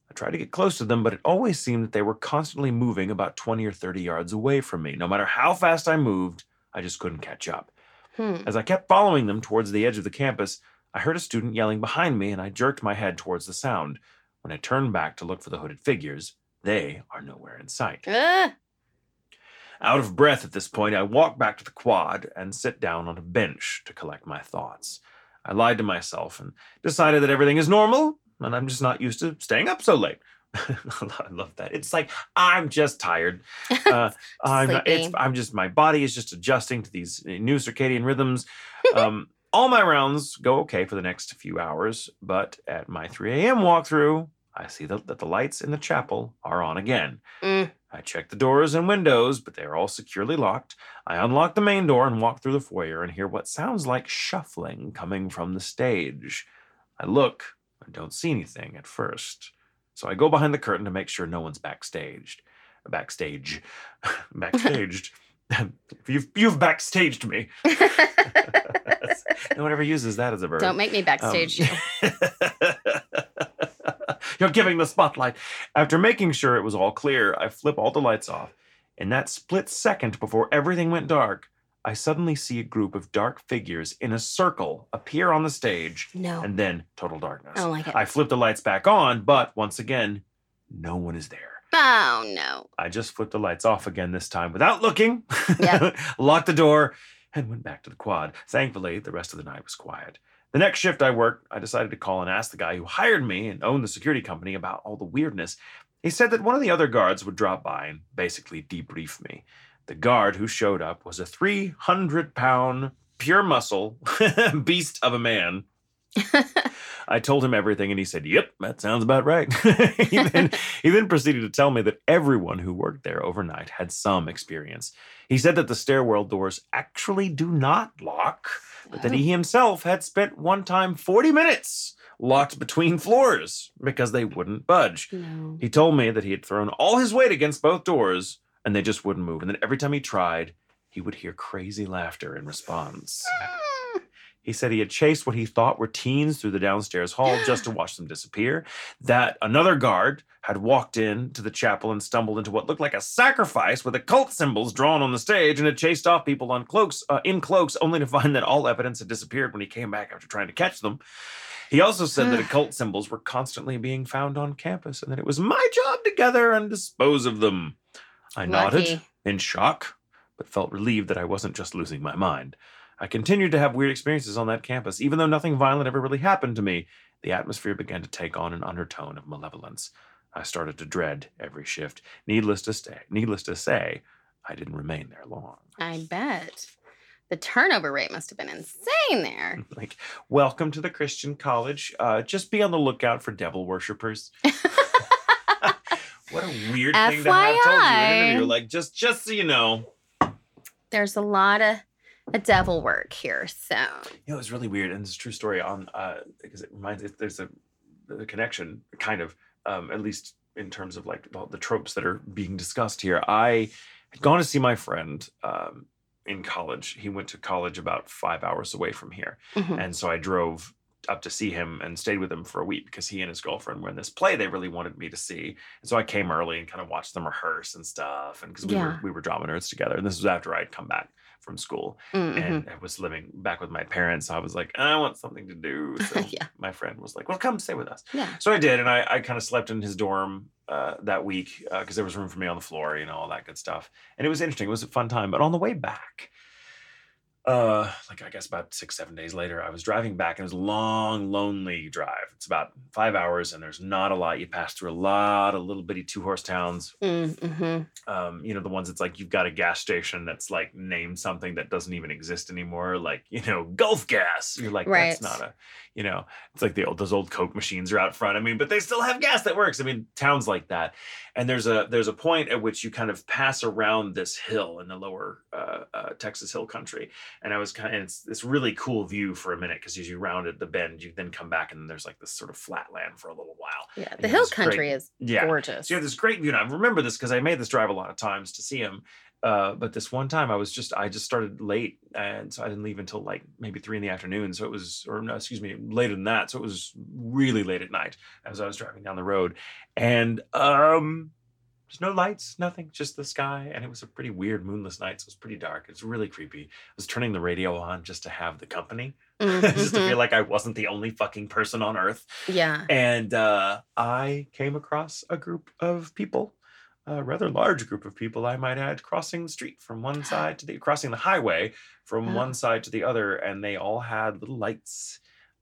I tried to get close to them, but it always seemed that they were constantly moving about 20 or 30 yards away from me. No matter how fast I moved, I just couldn't catch up. Hmm. As I kept following them towards the edge of the campus, I heard a student yelling behind me and I jerked my head towards the sound. When I turned back to look for the hooded figures, they are nowhere in sight. Uh. Out of breath at this point, I walk back to the quad and sit down on a bench to collect my thoughts. I lied to myself and decided that everything is normal and I'm just not used to staying up so late. [laughs] I love that. It's like I'm just tired. [laughs] Uh, I'm, it's, I'm just my body is just adjusting to these new circadian rhythms. [laughs] Um, all my rounds go okay for the next few hours, but at my 3 a.m. walkthrough, I see that, that the lights in the chapel are on again. Mm. I check the doors and windows, but they are all securely locked. I unlock the main door and walk through the foyer and hear what sounds like shuffling coming from the stage. I look and don't see anything at first. So I go behind the curtain to make sure no one's backstaged. Backstage. [laughs] backstaged. [laughs] [laughs] you've, you've backstaged me. no one ever uses that as a verb. Don't make me backstage um, you. [laughs] You're giving the spotlight. After making sure it was all clear, I flip all the lights off. In that split second before everything went dark, I suddenly see a group of dark figures in a circle appear on the stage. No. And then total darkness. I don't like it. I flip the lights back on, but once again, no one is there. Oh no. I just flipped the lights off again this time without looking. Yep. [laughs] Locked the door and went back to the quad. Thankfully, the rest of the night was quiet. The next shift I worked, I decided to call and ask the guy who hired me and owned the security company about all the weirdness. He said that one of the other guards would drop by and basically debrief me. The guard who showed up was a 300 pound, pure muscle [laughs] beast of a man. [laughs] I told him everything and he said, Yep, that sounds about right. [laughs] he, then, he then proceeded to tell me that everyone who worked there overnight had some experience. He said that the stairwell doors actually do not lock, but that oh. he himself had spent one time 40 minutes locked between floors because they wouldn't budge. No. He told me that he had thrown all his weight against both doors and they just wouldn't move. And then every time he tried, he would hear crazy laughter in response. He said he had chased what he thought were teens through the downstairs hall [gasps] just to watch them disappear. That another guard had walked in to the chapel and stumbled into what looked like a sacrifice with occult symbols drawn on the stage and had chased off people on cloaks, uh, in cloaks, only to find that all evidence had disappeared when he came back after trying to catch them. He also said that occult [sighs] symbols were constantly being found on campus and that it was my job to gather and dispose of them. I nodded in shock, but felt relieved that I wasn't just losing my mind. I continued to have weird experiences on that campus. Even though nothing violent ever really happened to me, the atmosphere began to take on an undertone of malevolence. I started to dread every shift. Needless to say, needless to say, I didn't remain there long. I bet. The turnover rate must have been insane there. [laughs] Like, welcome to the Christian college. Uh, just be on the lookout for devil worshippers. [laughs] what a weird thing to have told you in an interview. Like, just just so you know, There's a lot of a devil work here. So You know, it's really weird, and it's a true story on uh, because it reminds it, there's a, a connection, kind of, um, at least in terms of like the, the tropes that are being discussed here. I had gone to see my friend um, in college. He went to college about five hours away from here, mhm. and so I drove up to see him and stayed with him for a week because he and his girlfriend were in this play they really wanted me to see. And so I came early and kind of watched them rehearse and stuff, and because we Yeah. were we were drama nerds together, and this was after I'd come back from school Mm, mhm. and I was living back with my parents. So I was like, I want something to do. [laughs] So Yeah. my friend was like, Well, come stay with us. yeah. So I did, and I, I kind of slept in his dorm uh, that week because there was room for me on the floor, you know, all that good stuff. And it was interesting. It was a fun time. But on the way back, uh, like I guess about six, seven days later, I was driving back, and it was a long, lonely drive. It's about five hours, and there's not a lot. You pass through a lot of little bitty two horse towns Mm, mhm. um, you know, the ones that's like you've got a gas station that's like named something that doesn't even exist anymore, like you know, Gulf Gas. You're like, that's not a, you know, it's like the old those old Coke machines are out front. I mean, but they still have gas that works. I mean, towns like that. And there's a there's a point at which you kind of pass around this hill in the lower uh, uh, Texas Hill Country, and I was kind of it's this really cool view for a minute because as you rounded the bend, you then come back and there's like this sort of flat land for a little while. Yeah. The hill was great. country is Yeah. gorgeous. So you have this great view, and I remember this because I made this drive a lot of times to see him. Uh, but this one time, I was just I just started late, and so I didn't leave until like maybe three in the afternoon. So it was, or no, excuse me, later than that. So it was really late at night as I was driving down the road, and um, There's no lights, nothing, just the sky. And it was a pretty weird moonless night. So it was pretty dark. It's really creepy. I was turning the radio on just to have the company, mm-hmm. [laughs] just to feel mm-hmm. like I wasn't the only fucking person on earth. Yeah. And uh, I came across a group of people a rather large group of people, I might add, crossing the street from one side to the crossing the highway from oh. one side to the other, and they all had little lights,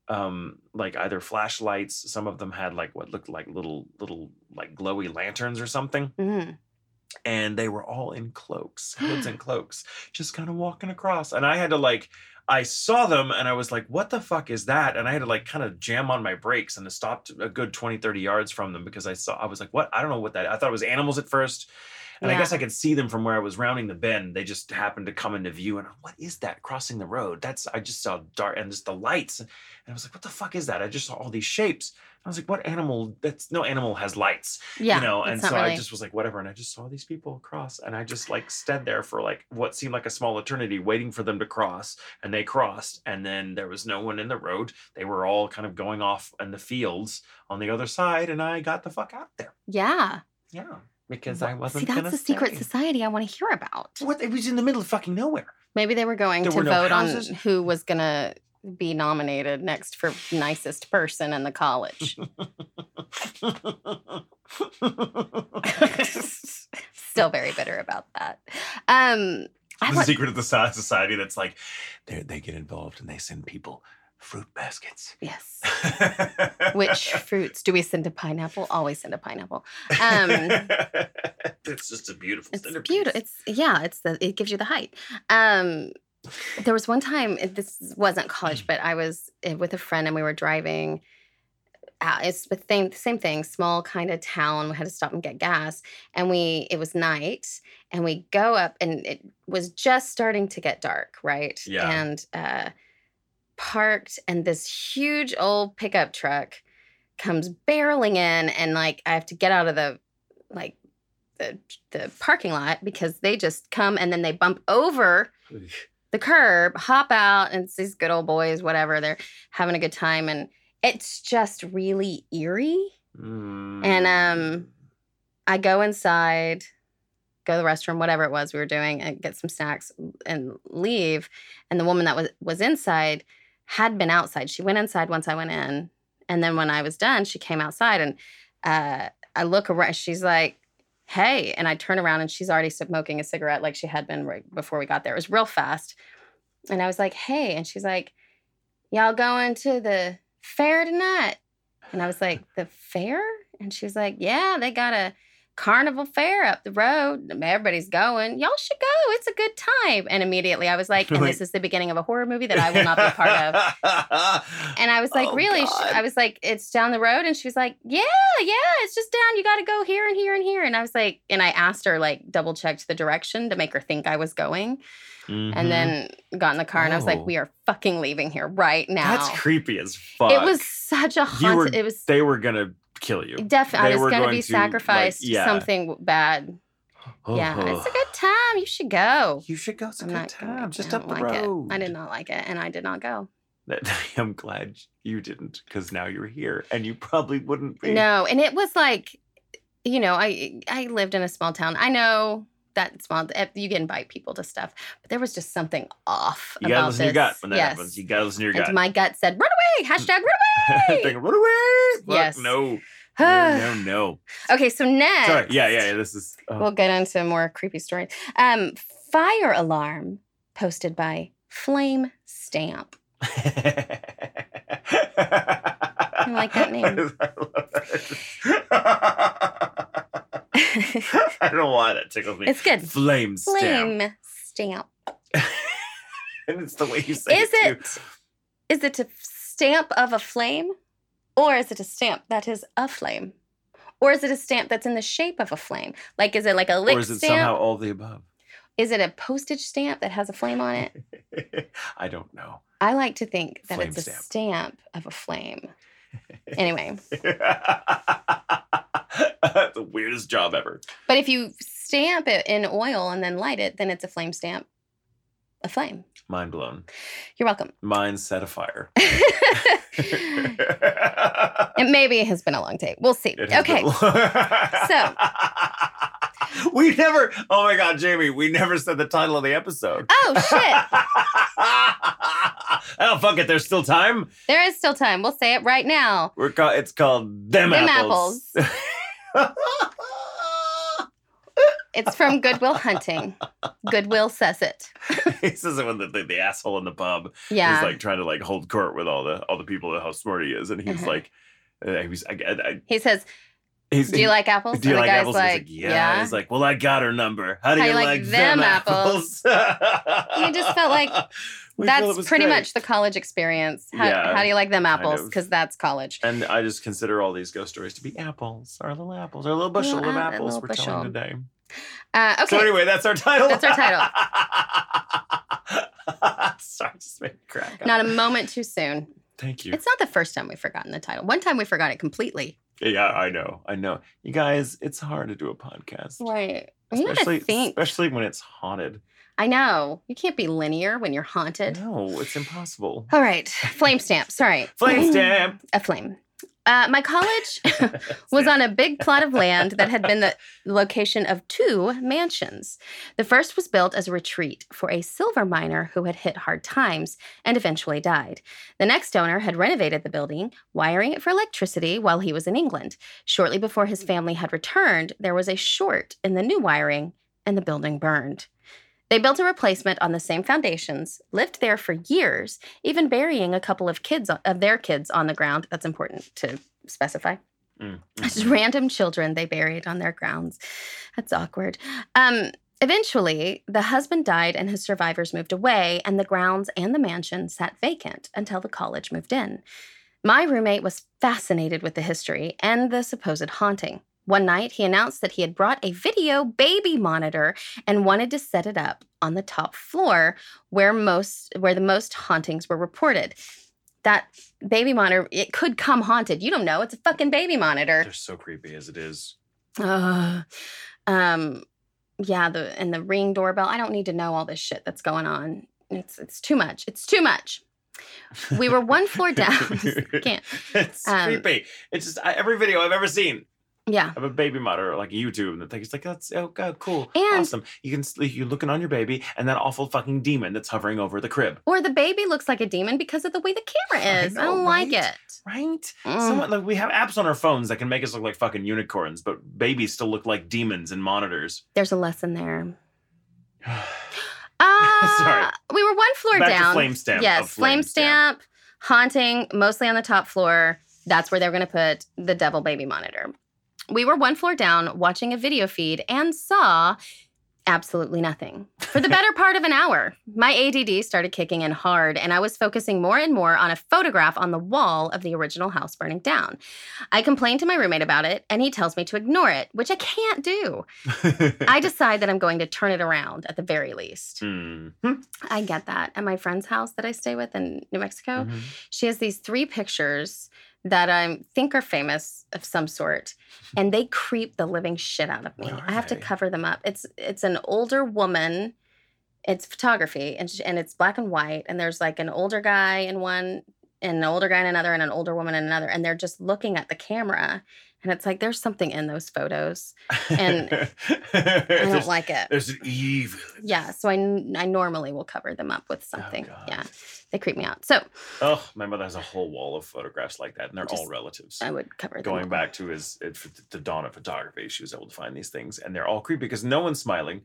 um, like either flashlights. Some of them had like what looked like little little like glowy lanterns or something. Mm-hmm. And they were all in cloaks, hoods and [gasps] cloaks, just kind of walking across. And I had to like I saw them and I was like, what the fuck is that? And I had to like kind of jam on my brakes and stopped a good 20, 30 yards from them because I saw, I was like, what? I don't know what that, I thought it was animals at first. And yeah. I guess I could see them from where I was rounding the bend. They just happened to come into view. And what is that crossing the road? That's, I just saw dark and just the lights. And I was like, what the fuck is that? I just saw all these shapes. I was like, what animal? That's no animal has lights. Yeah. You know, and so really... I just was like, whatever. And I just saw these people cross. And I just like stood there for like what seemed like a small eternity waiting for them to cross. And they crossed. And then there was no one in the road. They were all kind of going off in the fields on the other side. And I got the fuck out there. Yeah. Yeah because I wasn't. See, that's the stay. secret society I want to hear about. What? It was in the middle of fucking nowhere. Maybe they were going there to were vote no on who was gonna be nominated next for nicest person in the college. [laughs] [laughs] Still very bitter about that. Um, the secret of the society that's like they get involved and they send people fruit baskets. Yes. [laughs] Which fruits do we send a pineapple? Always send a pineapple. Um, it's just a beautiful. It's beautiful. It's yeah. It's the it gives you the height. Um, there was one time. This wasn't college, but I was eh, with a friend and we were driving. Out. It's the same same thing. Small kind of town. We had to stop and get gas, and we it was night, and we go up, and it was just starting to get dark, right? Yeah. And uh, parked and this huge old pickup truck comes barreling in and like I have to get out of the like the the parking lot because they just come and then they bump over the curb, hop out, and it's these good old boys, whatever. They're having a good time and it's just really eerie. Mm. And um I go inside, go to the restroom, whatever it was we were doing, and get some snacks and leave. And the woman that was was inside had been outside. She went inside once I went in. And then when I was done, she came outside and uh, I look around. She's like, hey. And I turn around and she's already smoking a cigarette like she had been right before we got there. It was real fast. And I was like, hey. And she's like, y'all going to the fair tonight? And I was like, the fair? And she was like, yeah, they got a carnival fair up the road. Everybody's going. Y'all should go. It's a good time. And immediately I was like, and this is the beginning of a horror movie that I will not be a part of. and I was like, oh, really? I was like, it's down the road. And she was like, yeah, yeah, it's just down. You got to go here and here and here. And I was like, and I asked her, like, double checked the direction to make her think I was going. Mm-hmm. And then got in the car and I was like, oh. "We are fucking leaving here right now." That's creepy as fuck. It was such a haunted. It was. They were gonna kill you. Definitely, it's going to be sacrificed like, yeah. something bad. Oh, yeah, oh. it's a good time. You should go. You should go. It's a I'm good time. Just up the like road. It. I did not like it, and I did not go. [laughs] I'm glad you didn't, because now you're here, and you probably wouldn't be. No, and it was like, you know, I I lived in a small town. I know that small. Eh, you can invite people to stuff, but there was just something off. You gotta listen this. to your gut when that yes. happens. You gotta listen to your gut. My gut said, "Run away!" [laughs] Hashtag run [laughs] away. run away. Fuck, yes. No. [sighs] no, no, no. Okay, so next. Sorry. Yeah, yeah. yeah this is. Oh. We'll get into more creepy stories. Um, fire alarm posted by Flame Stamp. [laughs] I like that name. I [laughs] don't know why that tickles me. It's good. Flame stamp. Flame stamp. [laughs] and it's the way you say is it. Is it, is it a stamp of a flame, or is it a stamp that is a flame, or is it a stamp that's in the shape of a flame? Like, is it like a lick Or is it stamp? somehow all the above? Is it a postage stamp that has a flame on it? [laughs] I don't know. I like to think that flame it's a stamp. stamp of a flame. Anyway. [laughs] the weirdest job ever. But if you stamp it in oil and then light it, then it's a flame stamp. A flame. Mind blown. You're welcome. Mine set afire. [laughs] [laughs] it maybe has been a long day. We'll see. Okay. so we never. Oh my god, Jamie, we never said the title of the episode. Oh shit. [laughs] oh fuck it, there's still time. There is still time. We'll say it right now. We're called. It's called them, them apples. apples. [laughs] It's from Good Will Hunting. Goodwill says it. [laughs] he says it when the, the, the, asshole in the pub yeah. is like trying to like hold court with all the all the people how smart he is, and he's uh-huh. like, uh, he's I, I, he says. He's, do you like apples? Do you like apples? Like, like, yeah. He's like, well, I got her number. How do you, like, them apples? Apples? you just felt like [laughs] that's pretty great. much the college experience. How, yeah, how do you like them apples? Because that's college. And I just consider all these ghost stories to be apples, our little apples, our little bushel little, of apples we're bushel. telling today. Uh, okay. So anyway, that's our title. That's our title. [laughs] Sorry, just made me crack. Not a moment too soon. Thank you. It's not the first time we've forgotten the title. One time we forgot it completely. Yeah, I know. I know. You guys, it's hard to do a podcast. Right. Especially, think. especially when it's haunted. I know. You can't be linear when you're haunted. No, it's impossible. All right. Flame stamp. [laughs] Sorry. flame [clears throat] stamp. a flame. Uh, my college [laughs] [laughs] was on a big plot of land that had been the location of two mansions. The first was built as a retreat for a silver miner who had hit hard times and eventually died. The next owner had renovated the building, wiring it for electricity while he was in England. Shortly before his family had returned, there was a short in the new wiring and the building burned. They built a replacement on the same foundations, lived there for years, even burying a couple of kids of their kids on the ground. That's important to specify. Mm, Just random children they buried on their grounds. That's awkward. Um, eventually, the husband died and his survivors moved away, and the grounds and the mansion sat vacant until the college moved in. My roommate was fascinated with the history and the supposed haunting. One night, he announced that he had brought a video baby monitor and wanted to set it up on the top floor where most where the most hauntings were reported. That baby monitor, it could come haunted. You don't know. It's a fucking baby monitor. They're so creepy as it is. Uh, um, yeah, the and the ring doorbell. I don't need to know all this shit that's going on. It's it's too much. It's too much. We were one floor down. [laughs] can't. [laughs] It's um, creepy. It's just every video I've ever seen yeah. Of a baby monitor, like YouTube, and the thing is like, that's oh god, cool, and awesome. You can you're looking on your baby, and that awful fucking demon that's hovering over the crib. Or the baby looks like a demon because of the way the camera is. I, know, I don't right? like it. Right? Mm. Someone like we have apps on our phones that can make us look like fucking unicorns, but babies still look like demons in monitors. There's a lesson there. [sighs] uh, Sorry. We were one floor Back down. flame stamp. Yes, flame, flame stamp, stamp, haunting, mostly on the top floor. That's where they're going to put the devil baby monitor. We were one floor down watching a video feed and saw absolutely nothing. For the [laughs] better part of an hour, my ADD started kicking in hard, and I was focusing more and more on a photograph on the wall of the original house burning down. I complained to my roommate about it, and he tells me to ignore it, which I can't do. I [laughs] decide that I'm going to turn it around at the very least. Mm-hmm. I get that. At my friend's house that I stay with in New Mexico, mm-hmm. she has these three pictures that I think are famous of some sort, and they creep the living shit out of me. Oh, I have to cover them up. It's it's an older woman. It's photography, and she, and it's black and white. And there's like an older guy in one, and an older guy in another, and an older woman in another, and they're just looking at the camera. And it's like there's something in those photos, and [laughs] I don't like it. There's an evil. Yeah, so I, I normally will cover them up with oh, something. Oh, yeah, they creep me out. So, oh, my mother has a whole wall of photographs like that, and they're just, all relatives. I would cover them. Going back to his the dawn of photography, she was able to find these things, and they're all creepy because no one's smiling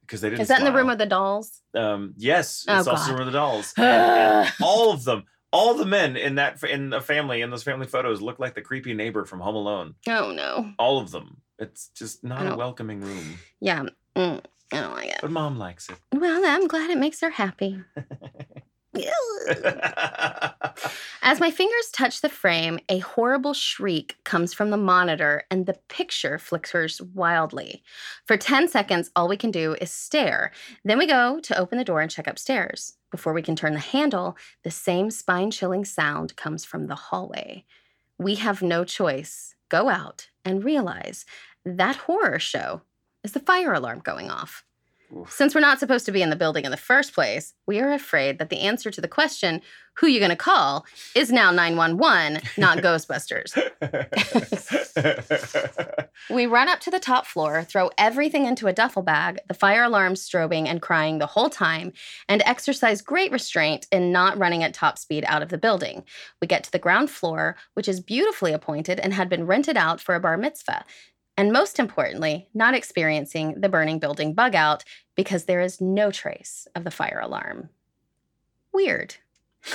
because they didn't. Is that smile. in the room with the dolls? Um, yes, oh, it's God. also the room with the dolls, and, and [gasps] all of them all the men in that in the family in those family photos look like the creepy neighbor from Home Alone. Oh no! All of them. It's just not a welcoming room. Yeah, mm, I don't like it. But mom likes it. Well, I'm glad it makes her happy. [laughs] As my fingers touch the frame, a horrible shriek comes from the monitor and the picture flickers wildly. For 10 seconds, all we can do is stare. Then we go to open the door and check upstairs. Before we can turn the handle, the same spine chilling sound comes from the hallway. We have no choice. Go out and realize that horror show is the fire alarm going off. Since we're not supposed to be in the building in the first place, we are afraid that the answer to the question, who you going to call, is now 911, not [laughs] Ghostbusters. [laughs] we run up to the top floor, throw everything into a duffel bag, the fire alarm strobing and crying the whole time, and exercise great restraint in not running at top speed out of the building. We get to the ground floor, which is beautifully appointed and had been rented out for a bar mitzvah and most importantly, not experiencing the burning building bug out because there is no trace of the fire alarm. Weird. [laughs]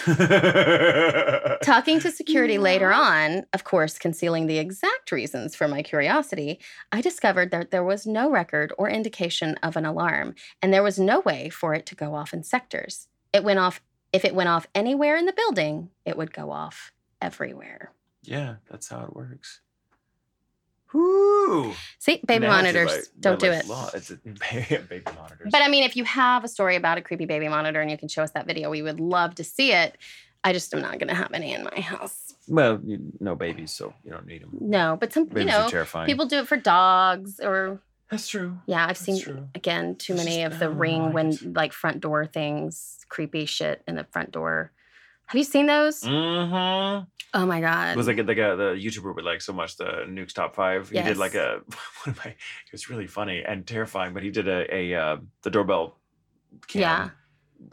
Talking to security yeah. later on, of course, concealing the exact reasons for my curiosity, I discovered that there was no record or indication of an alarm, and there was no way for it to go off in sectors. It went off, if it went off anywhere in the building, it would go off everywhere. Yeah, that's how it works. Ooh. See, baby monitors. Like, Don't do it. Law. It's a, [laughs] baby monitors. But I mean, if you have a story about a creepy baby monitor and you can show us that video, we would love to see it. I just am not going to have any in my house. Well, you, no babies, so you don't need them. No, but some, babies you know, people do it for dogs or. That's true. Yeah, I've That's seen true. again too many of the ring when like front door things, creepy shit in the front door. Have you seen those? Mm-hmm. Oh my god! It was like the guy, the YouTuber would like so much the Nukes top five. He did like a [laughs] one of my. It was really funny and terrifying, but he did a a uh, the doorbell cam yeah.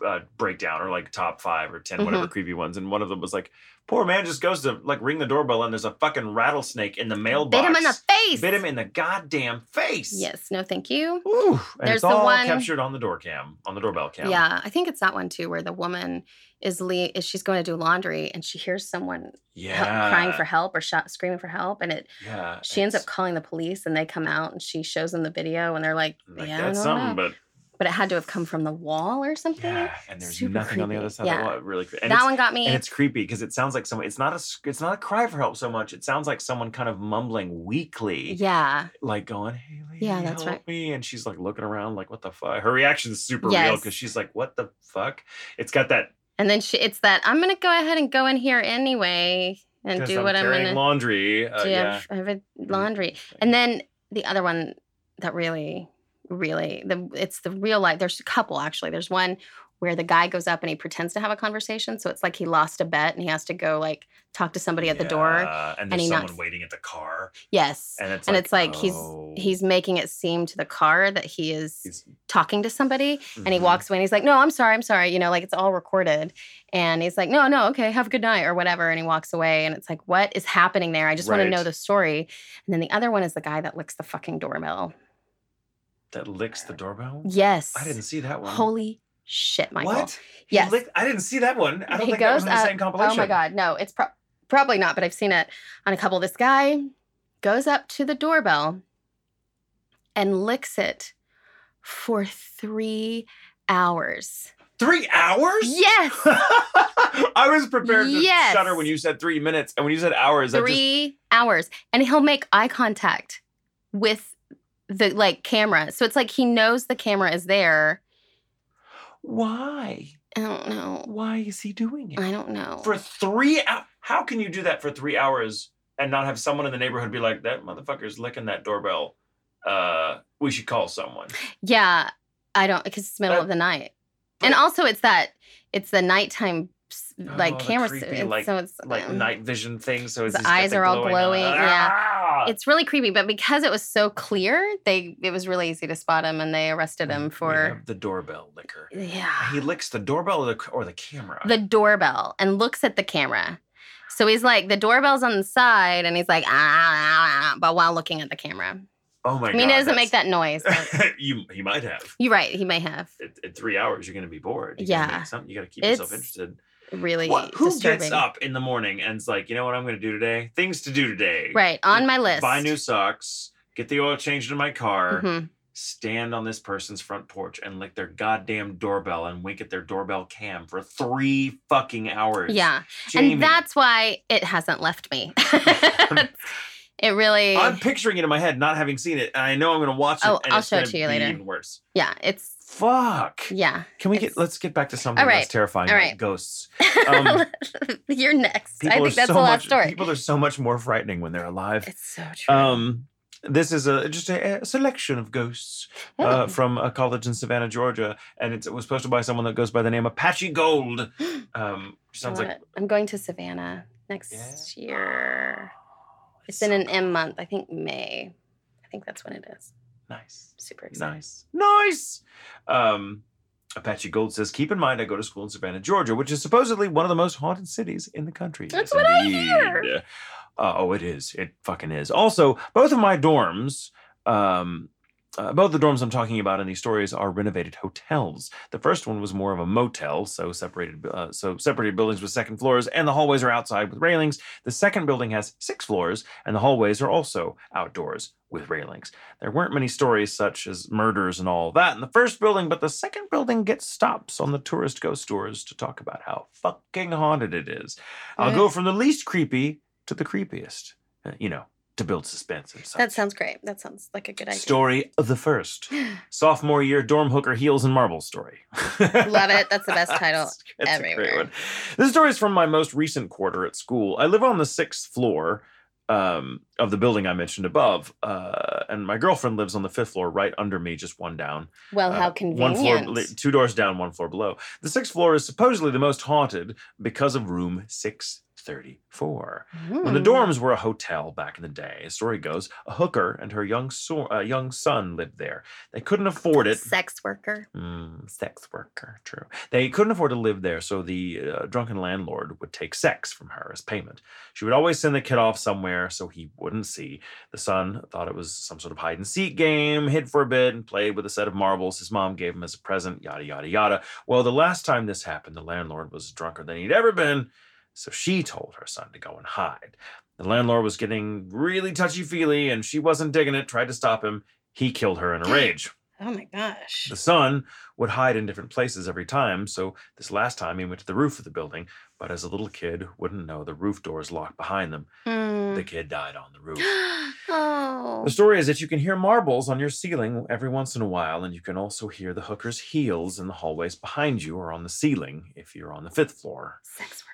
Uh, breakdown or like top five or 10 mm-hmm. whatever creepy ones, and one of them was like, poor man just goes to like ring the doorbell and there's a fucking rattlesnake in the mailbox. Bit him in the face. Bit him in the goddamn face. Yes, no, thank you. Ooh, there's the one captured on the door cam, on the doorbell cam. Yeah, I think it's that one too, where the woman is Lee is she's going to do laundry and she hears someone yeah. crying for help or sh- screaming for help and it yeah, she ends up calling the police and they come out and she shows them the video and they're like, like yeah that's something know. but but it had to have come from the wall or something. Yeah, and there's Super nothing creepy. on the other side yeah. of the wall. Really, creepy. that one got me. And it's creepy because it sounds like someone. It's not a. It's not a cry for help so much. It sounds like someone kind of mumbling weakly. Yeah. Like going, "Hey, yeah, that's help right. me," and she's like looking around, like, "What the fuck?" Her reaction is super yes. real because she's like, "What the fuck?" It's got that and then she, it's that I'm gonna go ahead and go in here anyway and do I'm what I'm gonna laundry. Uh, yeah, I have a laundry. And then the other one that really, really, the it's the real life. There's a couple actually. There's one where the guy goes up and he pretends to have a conversation. So it's like he lost a bet and he has to go like talk to somebody at the door. And there's and someone knocks. waiting at the car. Yes. And it's and like, it's like oh. he's he's making it seem to the car that he is he's, talking to somebody mm-hmm. and he mm-hmm. walks away and he's like, No, I'm sorry, I'm sorry. You know, like it's all recorded. And he's like, No, no, okay, have a good night or whatever. And he walks away and it's like, What is happening there? I just right. want to know the story. And then the other one is the guy that licks the fucking doorbell. That licks the doorbell? Yes. I didn't see that one. Holy shit, Michael. What? Yes. Licked, I didn't see that one. I don't he think that was in the same compilation. Oh my god, no, it's pro- probably not, but I've seen it on a couple. This guy goes up to the doorbell and licks it for three hours. Three hours? Yes. [laughs] I was prepared to yes. shudder when you said three minutes, and when you said hours, three just... hours, and he'll make eye contact with the like camera. So it's like he knows the camera is there, why? I don't know. Why is he doing it? I don't know. For three hours? How can you do that for three hours and not have someone in the neighborhood be like, that motherfucker's licking that doorbell? Uh, we should call someone. Yeah, I don't because it's middle of the night, and also it's that it's the nighttime like oh, camera creepy, like, so it's like um, night vision thing so his eyes are all glowing yeah ah! it's really creepy but because it was so clear they it was really easy to spot him and they arrested him for the doorbell licker yeah he licks the doorbell or the, or the camera the doorbell and looks at the camera so he's like the doorbell's on the side and he's like ah, ah, ah but while looking at the camera Oh my I mean, God, he doesn't make that noise. [laughs] you he might have. You're right. He may have. At, at three hours, you're going to be bored. You yeah. Something you got to keep it's, yourself interested really what, who disturbing. gets up in the morning and it's like you know what i'm going to do today? Things to do today. Right on my list buy new socks get the oil changed in my car mm-hmm. stand on this person's front porch and lick their goddamn doorbell and wink at their doorbell cam for three fucking hours. Yeah Jamie. and that's why it hasn't left me. [laughs] It really i'm picturing it in my head not having seen it and i know i'm going to watch it oh i'll show it to you later. even worse. Yeah it's Fuck. Yeah. Can we get? Let's get back to something right. less terrifying. All right. Ghosts. [laughs] Um, You're next. I think that's so the last much, story. People are so much more frightening when they're alive. It's so true. Um, this is a just a, a selection of ghosts uh, oh. from a college in Savannah, Georgia, and it was posted by someone that goes by the name Apache Gold. [gasps] Um, sounds like I'm going to Savannah next yeah. year. [gasps] It's in an M month, I think May. I think that's when it is. Nice. Super excited. Nice. Nice. Um, Apache Gold says, keep in mind I go to school in Savannah, Georgia, which is supposedly one of the most haunted cities in the country. That's yes, what indeed. I hear. Uh, oh, it is. It fucking is. Also, both of my dorms, um, uh, both the dorms I'm talking about in these stories are renovated hotels. The first one was more of a motel, so separated, uh, so separated buildings with second floors, and the hallways are outside with railings. The second building has six floors, and the hallways are also outdoors with railings. There weren't many stories such as murders and all that in the first building, but the second building gets stops on the tourist ghost tours to talk about how fucking haunted it is. I'll go from the least creepy to the creepiest. Uh, you know, to build suspense and such. That sounds great. That sounds like a good idea. Story of the first. [gasps] Sophomore year dorm hooker heels and marbles story. Love it. That's the best [laughs] title that's, everywhere. This story is from my most recent quarter at school. I live on the sixth floor um, of the building I mentioned above, uh, and my girlfriend lives on the fifth floor, right under me, just one down. Well, uh, how convenient! One floor, two doors down, one floor below. The sixth floor is supposedly the most haunted because of room six 34. Mm. When the hmm. dorms were a hotel back in the day, as story goes, a hooker and her young so- uh, young son lived there. They couldn't afford it. Sex worker. Mm, sex worker, true. They couldn't afford to live there, so the uh, drunken landlord would take sex from her as payment. She would always send the kid off somewhere so he wouldn't see. The son thought it was some sort of hide and seek game, hid for a bit, and played with a set of marbles his mom gave him as a present, yada, yada, yada. Well, the last time this happened, the landlord was drunker than he'd ever been so she told her son to go and hide. The landlord was getting really touchy feely and she wasn't digging it, tried to stop him. He killed her in a [gasps] rage. Oh my gosh. The son would hide in different places every time. So this last time he went to the roof of the building, but as a little kid wouldn't know the roof doors locked behind them. Mm. The kid died on the [gasps] roof. oh. The story is that you can hear marbles on your ceiling every once in a while, and you can also hear the hooker's heels in the hallways behind you or on the ceiling if you're on the fifth floor. Sex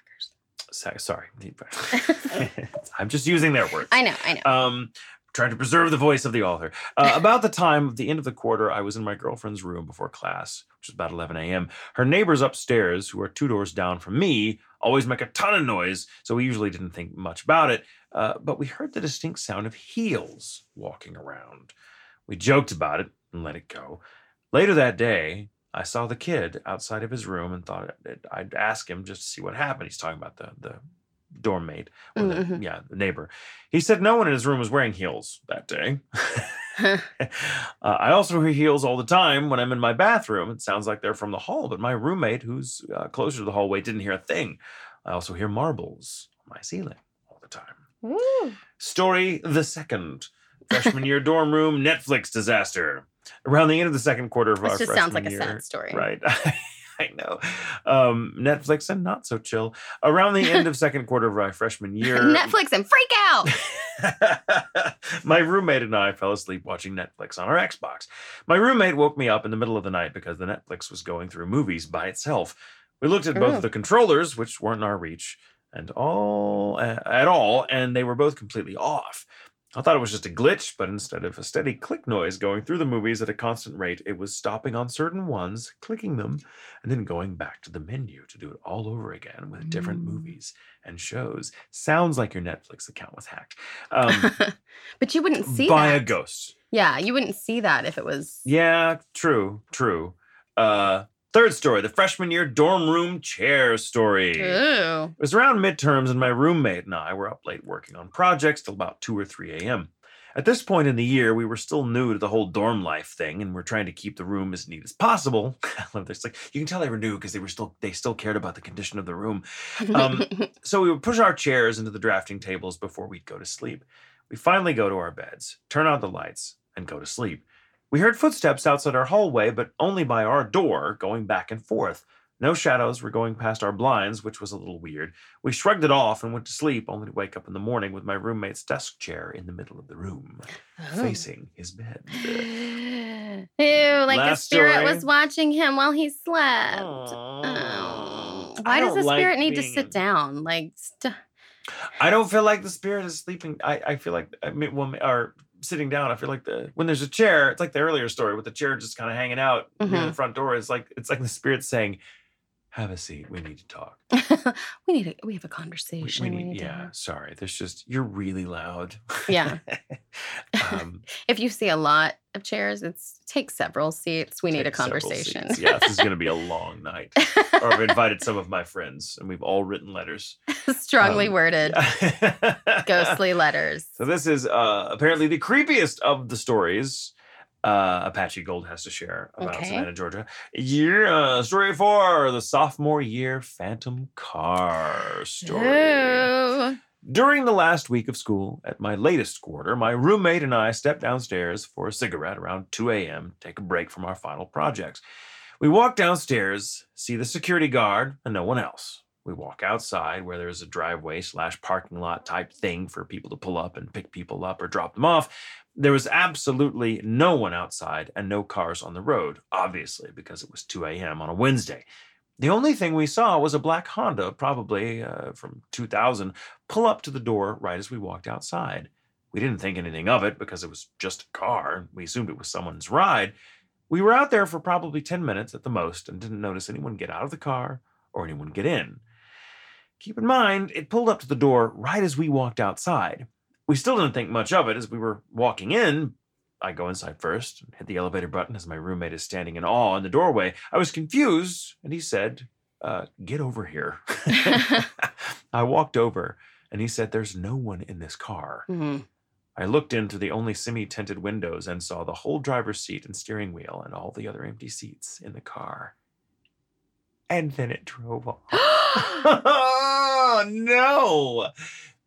sorry. [laughs] [laughs] I'm just using their words. I know, I know. Um, trying to preserve the voice of the author. Uh, [laughs] about the time of the end of the quarter, I was in my girlfriend's room before class, which was about 11 a.m. Her neighbors upstairs, who are two doors down from me, always make a ton of noise, so we usually didn't think much about it. Uh, but we heard the distinct sound of heels walking around. We joked about it and let it go. Later that day, I saw the kid outside of his room and thought I'd ask him just to see what happened. He's talking about the the dorm mate or the mm-hmm. yeah the neighbor. He said no one in his room was wearing heels that day. [laughs] uh, I also hear heels all the time when I'm in my bathroom. It sounds like they're from the hall, but my roommate, who's uh, closer to the hallway, didn't hear a thing. I also hear marbles on my ceiling all the time. Ooh. Story the second freshman year dorm room Netflix disaster around the end of the second quarter of this our just freshman sounds like year, a sad story, right? [laughs] I know. Um, Netflix and not so chill. Around the end of [laughs] second quarter of my freshman year, [laughs] Netflix and freak out. my roommate and I fell asleep watching Netflix on our Xbox. My roommate woke me up in the middle of the night because the Netflix was going through movies by itself. We looked at both of the controllers, which weren't in our reach, and all at all, and they were both completely off. I thought it was just a glitch, but instead of a steady click noise going through the movies at a constant rate, it was stopping on certain ones, clicking them, and then going back to the menu to do it all over again with different mm. movies and shows. Sounds like your Netflix account was hacked. Um, [laughs] but you wouldn't see by that. a ghost. Yeah, you wouldn't see that if it was. Yeah, true, true. Uh, Third story, the freshman year dorm room chair story. Ooh. It was around midterms, and my roommate and I were up late working on projects till about 2 or 3 a.m. At this point in the year, we were still new to the whole dorm life thing, and we're trying to keep the room as neat as possible. [laughs] I love this. Like you can tell they were new because they were still they still cared about the condition of the room. Um, [laughs] so we would push our chairs into the drafting tables before we'd go to sleep. We finally go to our beds, turn out the lights, and go to sleep. We heard footsteps outside our hallway, but only by our door, going back and forth. No shadows were going past our blinds, which was a little weird. We shrugged it off and went to sleep, only to wake up in the morning with my roommate's desk chair in the middle of the room, oh. facing his bed. [sighs] Ew, like Last a spirit story. was watching him while he slept. Oh. Why does the spirit like need to sit in... down? Like, st- I don't feel like the spirit is sleeping. I, I feel like I mean, well, or sitting down, I feel like the when there's a chair, it's like the earlier story with the chair just kind of hanging out mm-hmm. near the front door. It's like it's like the spirit saying, have a seat. We need to talk. [laughs] we need to, we have a conversation. We, we need, yeah, to... sorry. There's just you're really loud. Yeah. [laughs] um, [laughs] if you see a lot of chairs, it's take several seats. We need a conversation. yeah, this is going to be a long night. or I've invited some of my friends, and we've all written letters, strongly um, worded, ghostly letters. So this is uh, apparently the creepiest of the stories uh, Apache Gold has to share about okay. Savannah, Georgia. Year uh, story four: the sophomore year phantom car story. During the last week of school at my latest quarter, my roommate and I stepped downstairs for a cigarette around 2 a.m. take a break from our final projects. We walk downstairs, see the security guard, and no one else. We walk outside where there's a driveway slash parking lot type thing for people to pull up and pick people up or drop them off. There was absolutely no one outside and no cars on the road, obviously, because it was 2 a.m. on a Wednesday. The only thing we saw was a black Honda, probably uh, from 2000, pull up to the door right as we walked outside. We didn't think anything of it because it was just a car. We assumed it was someone's ride. We were out there for probably 10 minutes at the most and didn't notice anyone get out of the car or anyone get in. Keep in mind, it pulled up to the door right as we walked outside. We still didn't think much of it as we were walking in. I go inside first, hit the elevator button as my roommate is standing in awe in the doorway. I was confused, and he said, uh, Get over here. [laughs] [laughs] I walked over, and he said, There's no one in this car. Mm-hmm. I looked into the only semi tinted windows and saw the whole driver's seat and steering wheel and all the other empty seats in the car. And then it drove off. [gasps] [laughs] oh, no.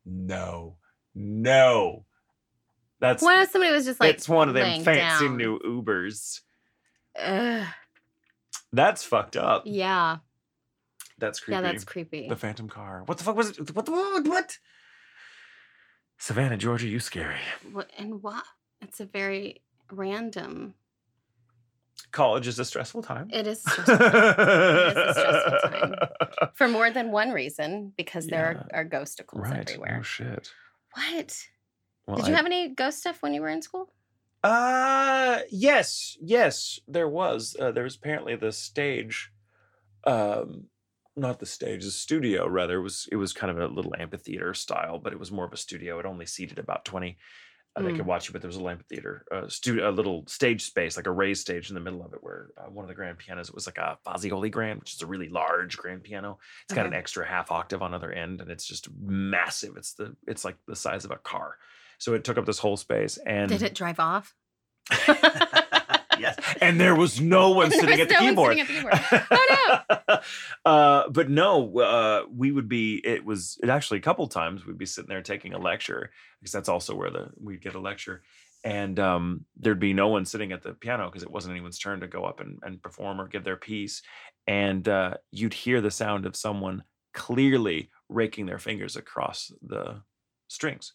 No. No. That's what if somebody was just like it's one of them fancy down. new Ubers. Ugh. That's fucked up. Yeah. That's creepy. Yeah, that's creepy. The phantom car. What the fuck was it? What the what? what? Savannah, Georgia, you scary. What and what? It's a very random. College is a stressful time. It is, [laughs] stressful. it is a stressful time for more than one reason because yeah. there are, are ghosticles right. everywhere. Oh shit. What? Well, Did you I, have any ghost stuff when you were in school? Uh yes, yes, there was. Uh, there was apparently the stage, um, not the stage, the studio rather. It was it was kind of a little amphitheater style, but it was more of a studio. It only seated about twenty. Uh, mm. They could watch you, but there was a amphitheater, uh, stu- a little stage space, like a raised stage in the middle of it, where uh, one of the grand pianos it was like a Fazioli grand, which is a really large grand piano. It's got an extra half octave on other end, and it's just massive. It's the it's like the size of a car. So it took up this whole space. And did it drive off? [laughs] yes. And there was no [laughs] one sitting at the no keyboard. At the keyboard. Oh no. [laughs] uh, but no, uh, we would be. It was it actually a couple times we'd be sitting there taking a lecture because that's also where the we'd get a lecture. And um, there'd be no one sitting at the piano because it wasn't anyone's turn to go up and, and perform or give their piece. And uh, you'd hear the sound of someone clearly raking their fingers across the strings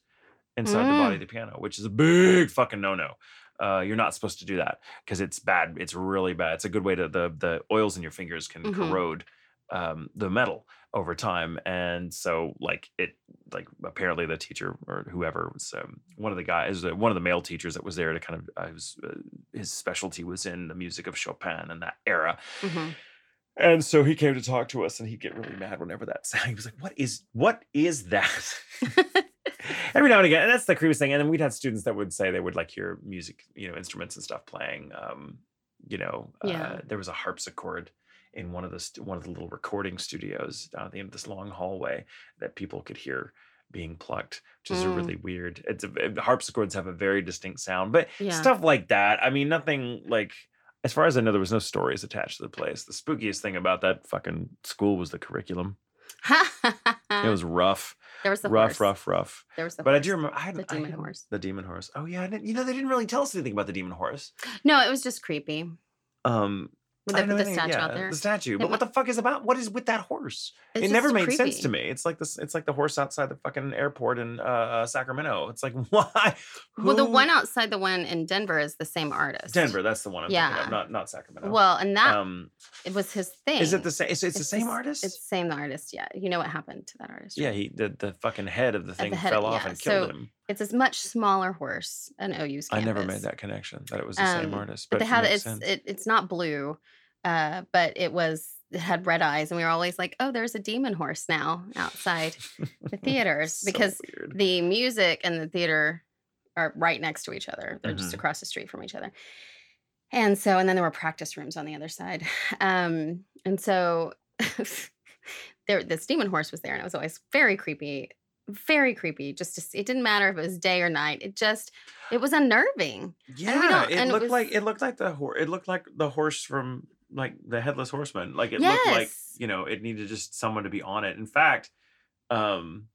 inside mm. the body of mm. the piano, which is a big fucking no no. Uh, you're not supposed to do that because it's bad. It's really bad. It's a good way to the the oils in your fingers can mm-hmm. corrode um, the metal over time, and so like it like apparently the teacher or whoever was um, one of the guys, uh, one of the male teachers that was there to kind of uh, was, uh, his specialty was in the music of Chopin and that era. Mm-hmm. And so he came to talk to us, and he'd get really mad whenever that [laughs] sound. He was like, "What is what is that?" [laughs] every now and again, and that's the creepiest thing. And then we'd have students that would say they would like hear music, you know, instruments and stuff playing. Um, you know, yeah. uh, there was a harpsichord in one of the st- one of the little recording studios down at the end of this long hallway that people could hear being plucked, which is mm. really weird. It's a, harpsichords have a very distinct sound, but yeah. stuff like that. I mean, nothing like. As far as I know, there was no stories attached to the place. The spookiest thing about that fucking school was the curriculum. it [laughs] was rough. There was the rough, horse. rough, rough. There was the but horse. I do remember I had the demon I horse. The demon horse. Oh yeah, you know they didn't really tell us anything about the demon horse. No, it was just creepy. Um, with the, the statue yeah, out there. The statue. But what the fuck is about? What is with that horse? It's it never made creepy. sense to me. It's like this. It's like the horse outside the fucking airport in uh, uh Sacramento. It's like [laughs] why? Who? Well, the one outside the one in Denver is the same artist. Denver, that's the one I'm yeah. of, not not Sacramento. Well, and that um, it was his thing. Is it the same? It's, it's, it's the same artist. It's the same artist. Yeah, you know what happened to that artist? Right? Yeah, he the the fucking head of the thing the fell off yeah. and killed so, him. It's a much smaller horse, an OU's. Canvas. I never made that connection that it was the um, same artist, but, but they had it's it, it's not blue, uh, but it was it had red eyes, and we were always like, "Oh, there's a demon horse now outside the [laughs] theaters," so because weird. the music and the theater are right next to each other. They're mm-hmm. just across the street from each other. And so, and then there were practice rooms on the other side. [laughs] Um, and so [laughs] there, this demon horse was there, and it was always very creepy very creepy just to see. It didn't matter if it was day or night. It just it was unnerving. Yeah, it looked it was, like it looked like the horse. It looked like the horse from like the headless horseman. Like it yes. looked like you know it needed just someone to be on it. In fact, um,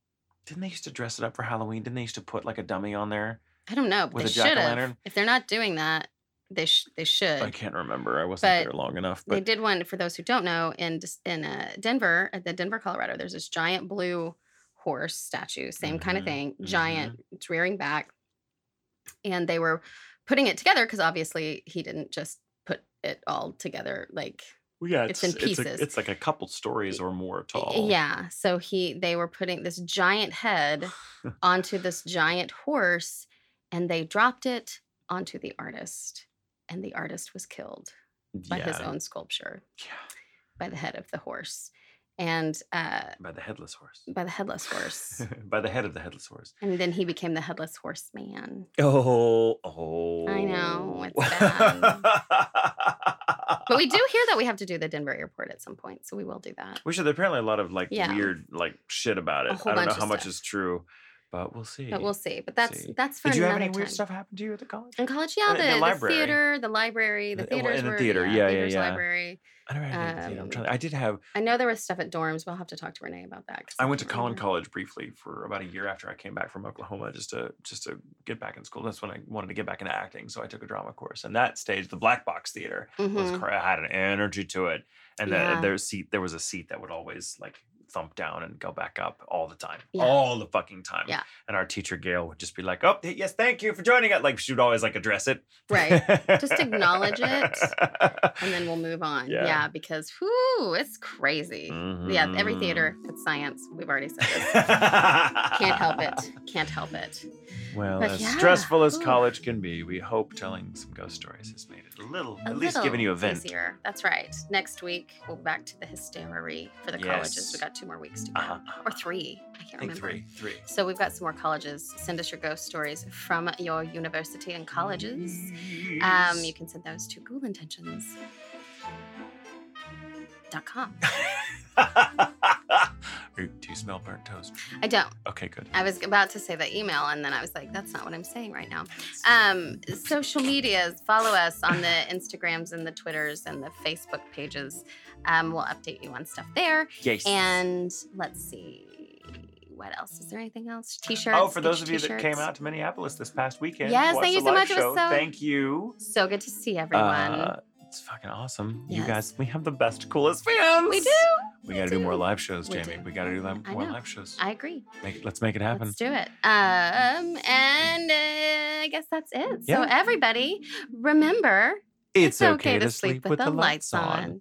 didn't they used to dress it up for Halloween? Didn't they used to put like a dummy on there? I don't know. With they should have. If they're not doing that, they sh- they should. I can't remember. I wasn't but there long enough. But they did one for those who don't know in in uh, Denver at the Denver, Colorado. There's this giant blue horse statue, same mm-hmm. kind of thing, mm-hmm. giant, it's rearing back. And they were putting it together because obviously he didn't just it all together like well, yeah, it's, it's in pieces. It's, a, it's, like a couple stories or more tall. Yeah. So he they were putting this giant head [sighs] onto this giant horse and they dropped it onto the artist. And the artist was killed by yeah. his own sculpture. Yeah. By the head of the horse and uh, by the headless horse. By the headless [laughs] horse. by the head of the headless horse. And then he became the headless horseman. Oh, oh. I know it's bad. [laughs] but we do hear that we have to do the Denver airport at some point, so we will do that. We should. There's apparently a lot of like yeah. weird like shit about it. I don't know how much is true. But we'll see. But we'll see. But that's see. that's for Did you have any time. weird stuff happen to you at the college? In college, yeah, the, the, the, theater, the library, the theaters in the theater, yeah, yeah, yeah, library. I never had um. I'm trying. I did have. I know there was stuff at dorms. We'll have to talk to Renee about that. I went to Collin College briefly for about a year after I came back from Oklahoma, just to just to get back in school. That's when I wanted to get back into acting, so I took a drama course. And that stage, the Black Box Theater, mm-hmm. was had an energy to it, and yeah. the, there seat there was a seat that would always like thump down and go back up all the time, yeah. all the fucking time. Yeah. And our teacher Gail would just be like, "Oh, yes, thank you for joining us." Like she would always like address it. Right. just acknowledge it, [laughs] and then we'll move on. Yeah. yeah because whoo, it's crazy. Mm-hmm. Yeah. Every theater, mm-hmm. it's science. We've already said this. [laughs] Can't help it. Can't help it. Well, but as yeah, stressful as ooh. college can be, we hope telling some ghost stories has made it a little, a at least giving you a vent. Easier. That's right. Next week, we'll back to the hysteria for the yes. colleges. We got two more weeks to go, uh-huh. or three. I can't I remember. Three, three. So we've got some more colleges. Send us your ghost stories from your university and colleges. Um, you can send those to ghoulintentions.com. [laughs] Do you smell burnt toast? I don't. Okay, good. I was about to say the email, and then I was like, that's not what I'm saying right now. Um, social medias, follow us on the [laughs] Instagrams and the Twitters and the Facebook pages. Um, we'll update you on stuff there. Yes. And let's see. What else? Is there anything else? T-shirts. Oh, for those of you that came out to Minneapolis this past weekend. Yes, thank you so much. Show. It was so, thank you. So good to see everyone. Uh, it's fucking awesome. Yes. You guys, we have the best, coolest fans. We do. We, got to do more live shows, we Jamie. Do. We got to do more live shows. I agree. Make, let's make it happen. Let's do it. Um, and uh, I guess that's it. Yeah. So everybody, remember, it's, it's okay, okay, to sleep, sleep with, with, the lights on. on.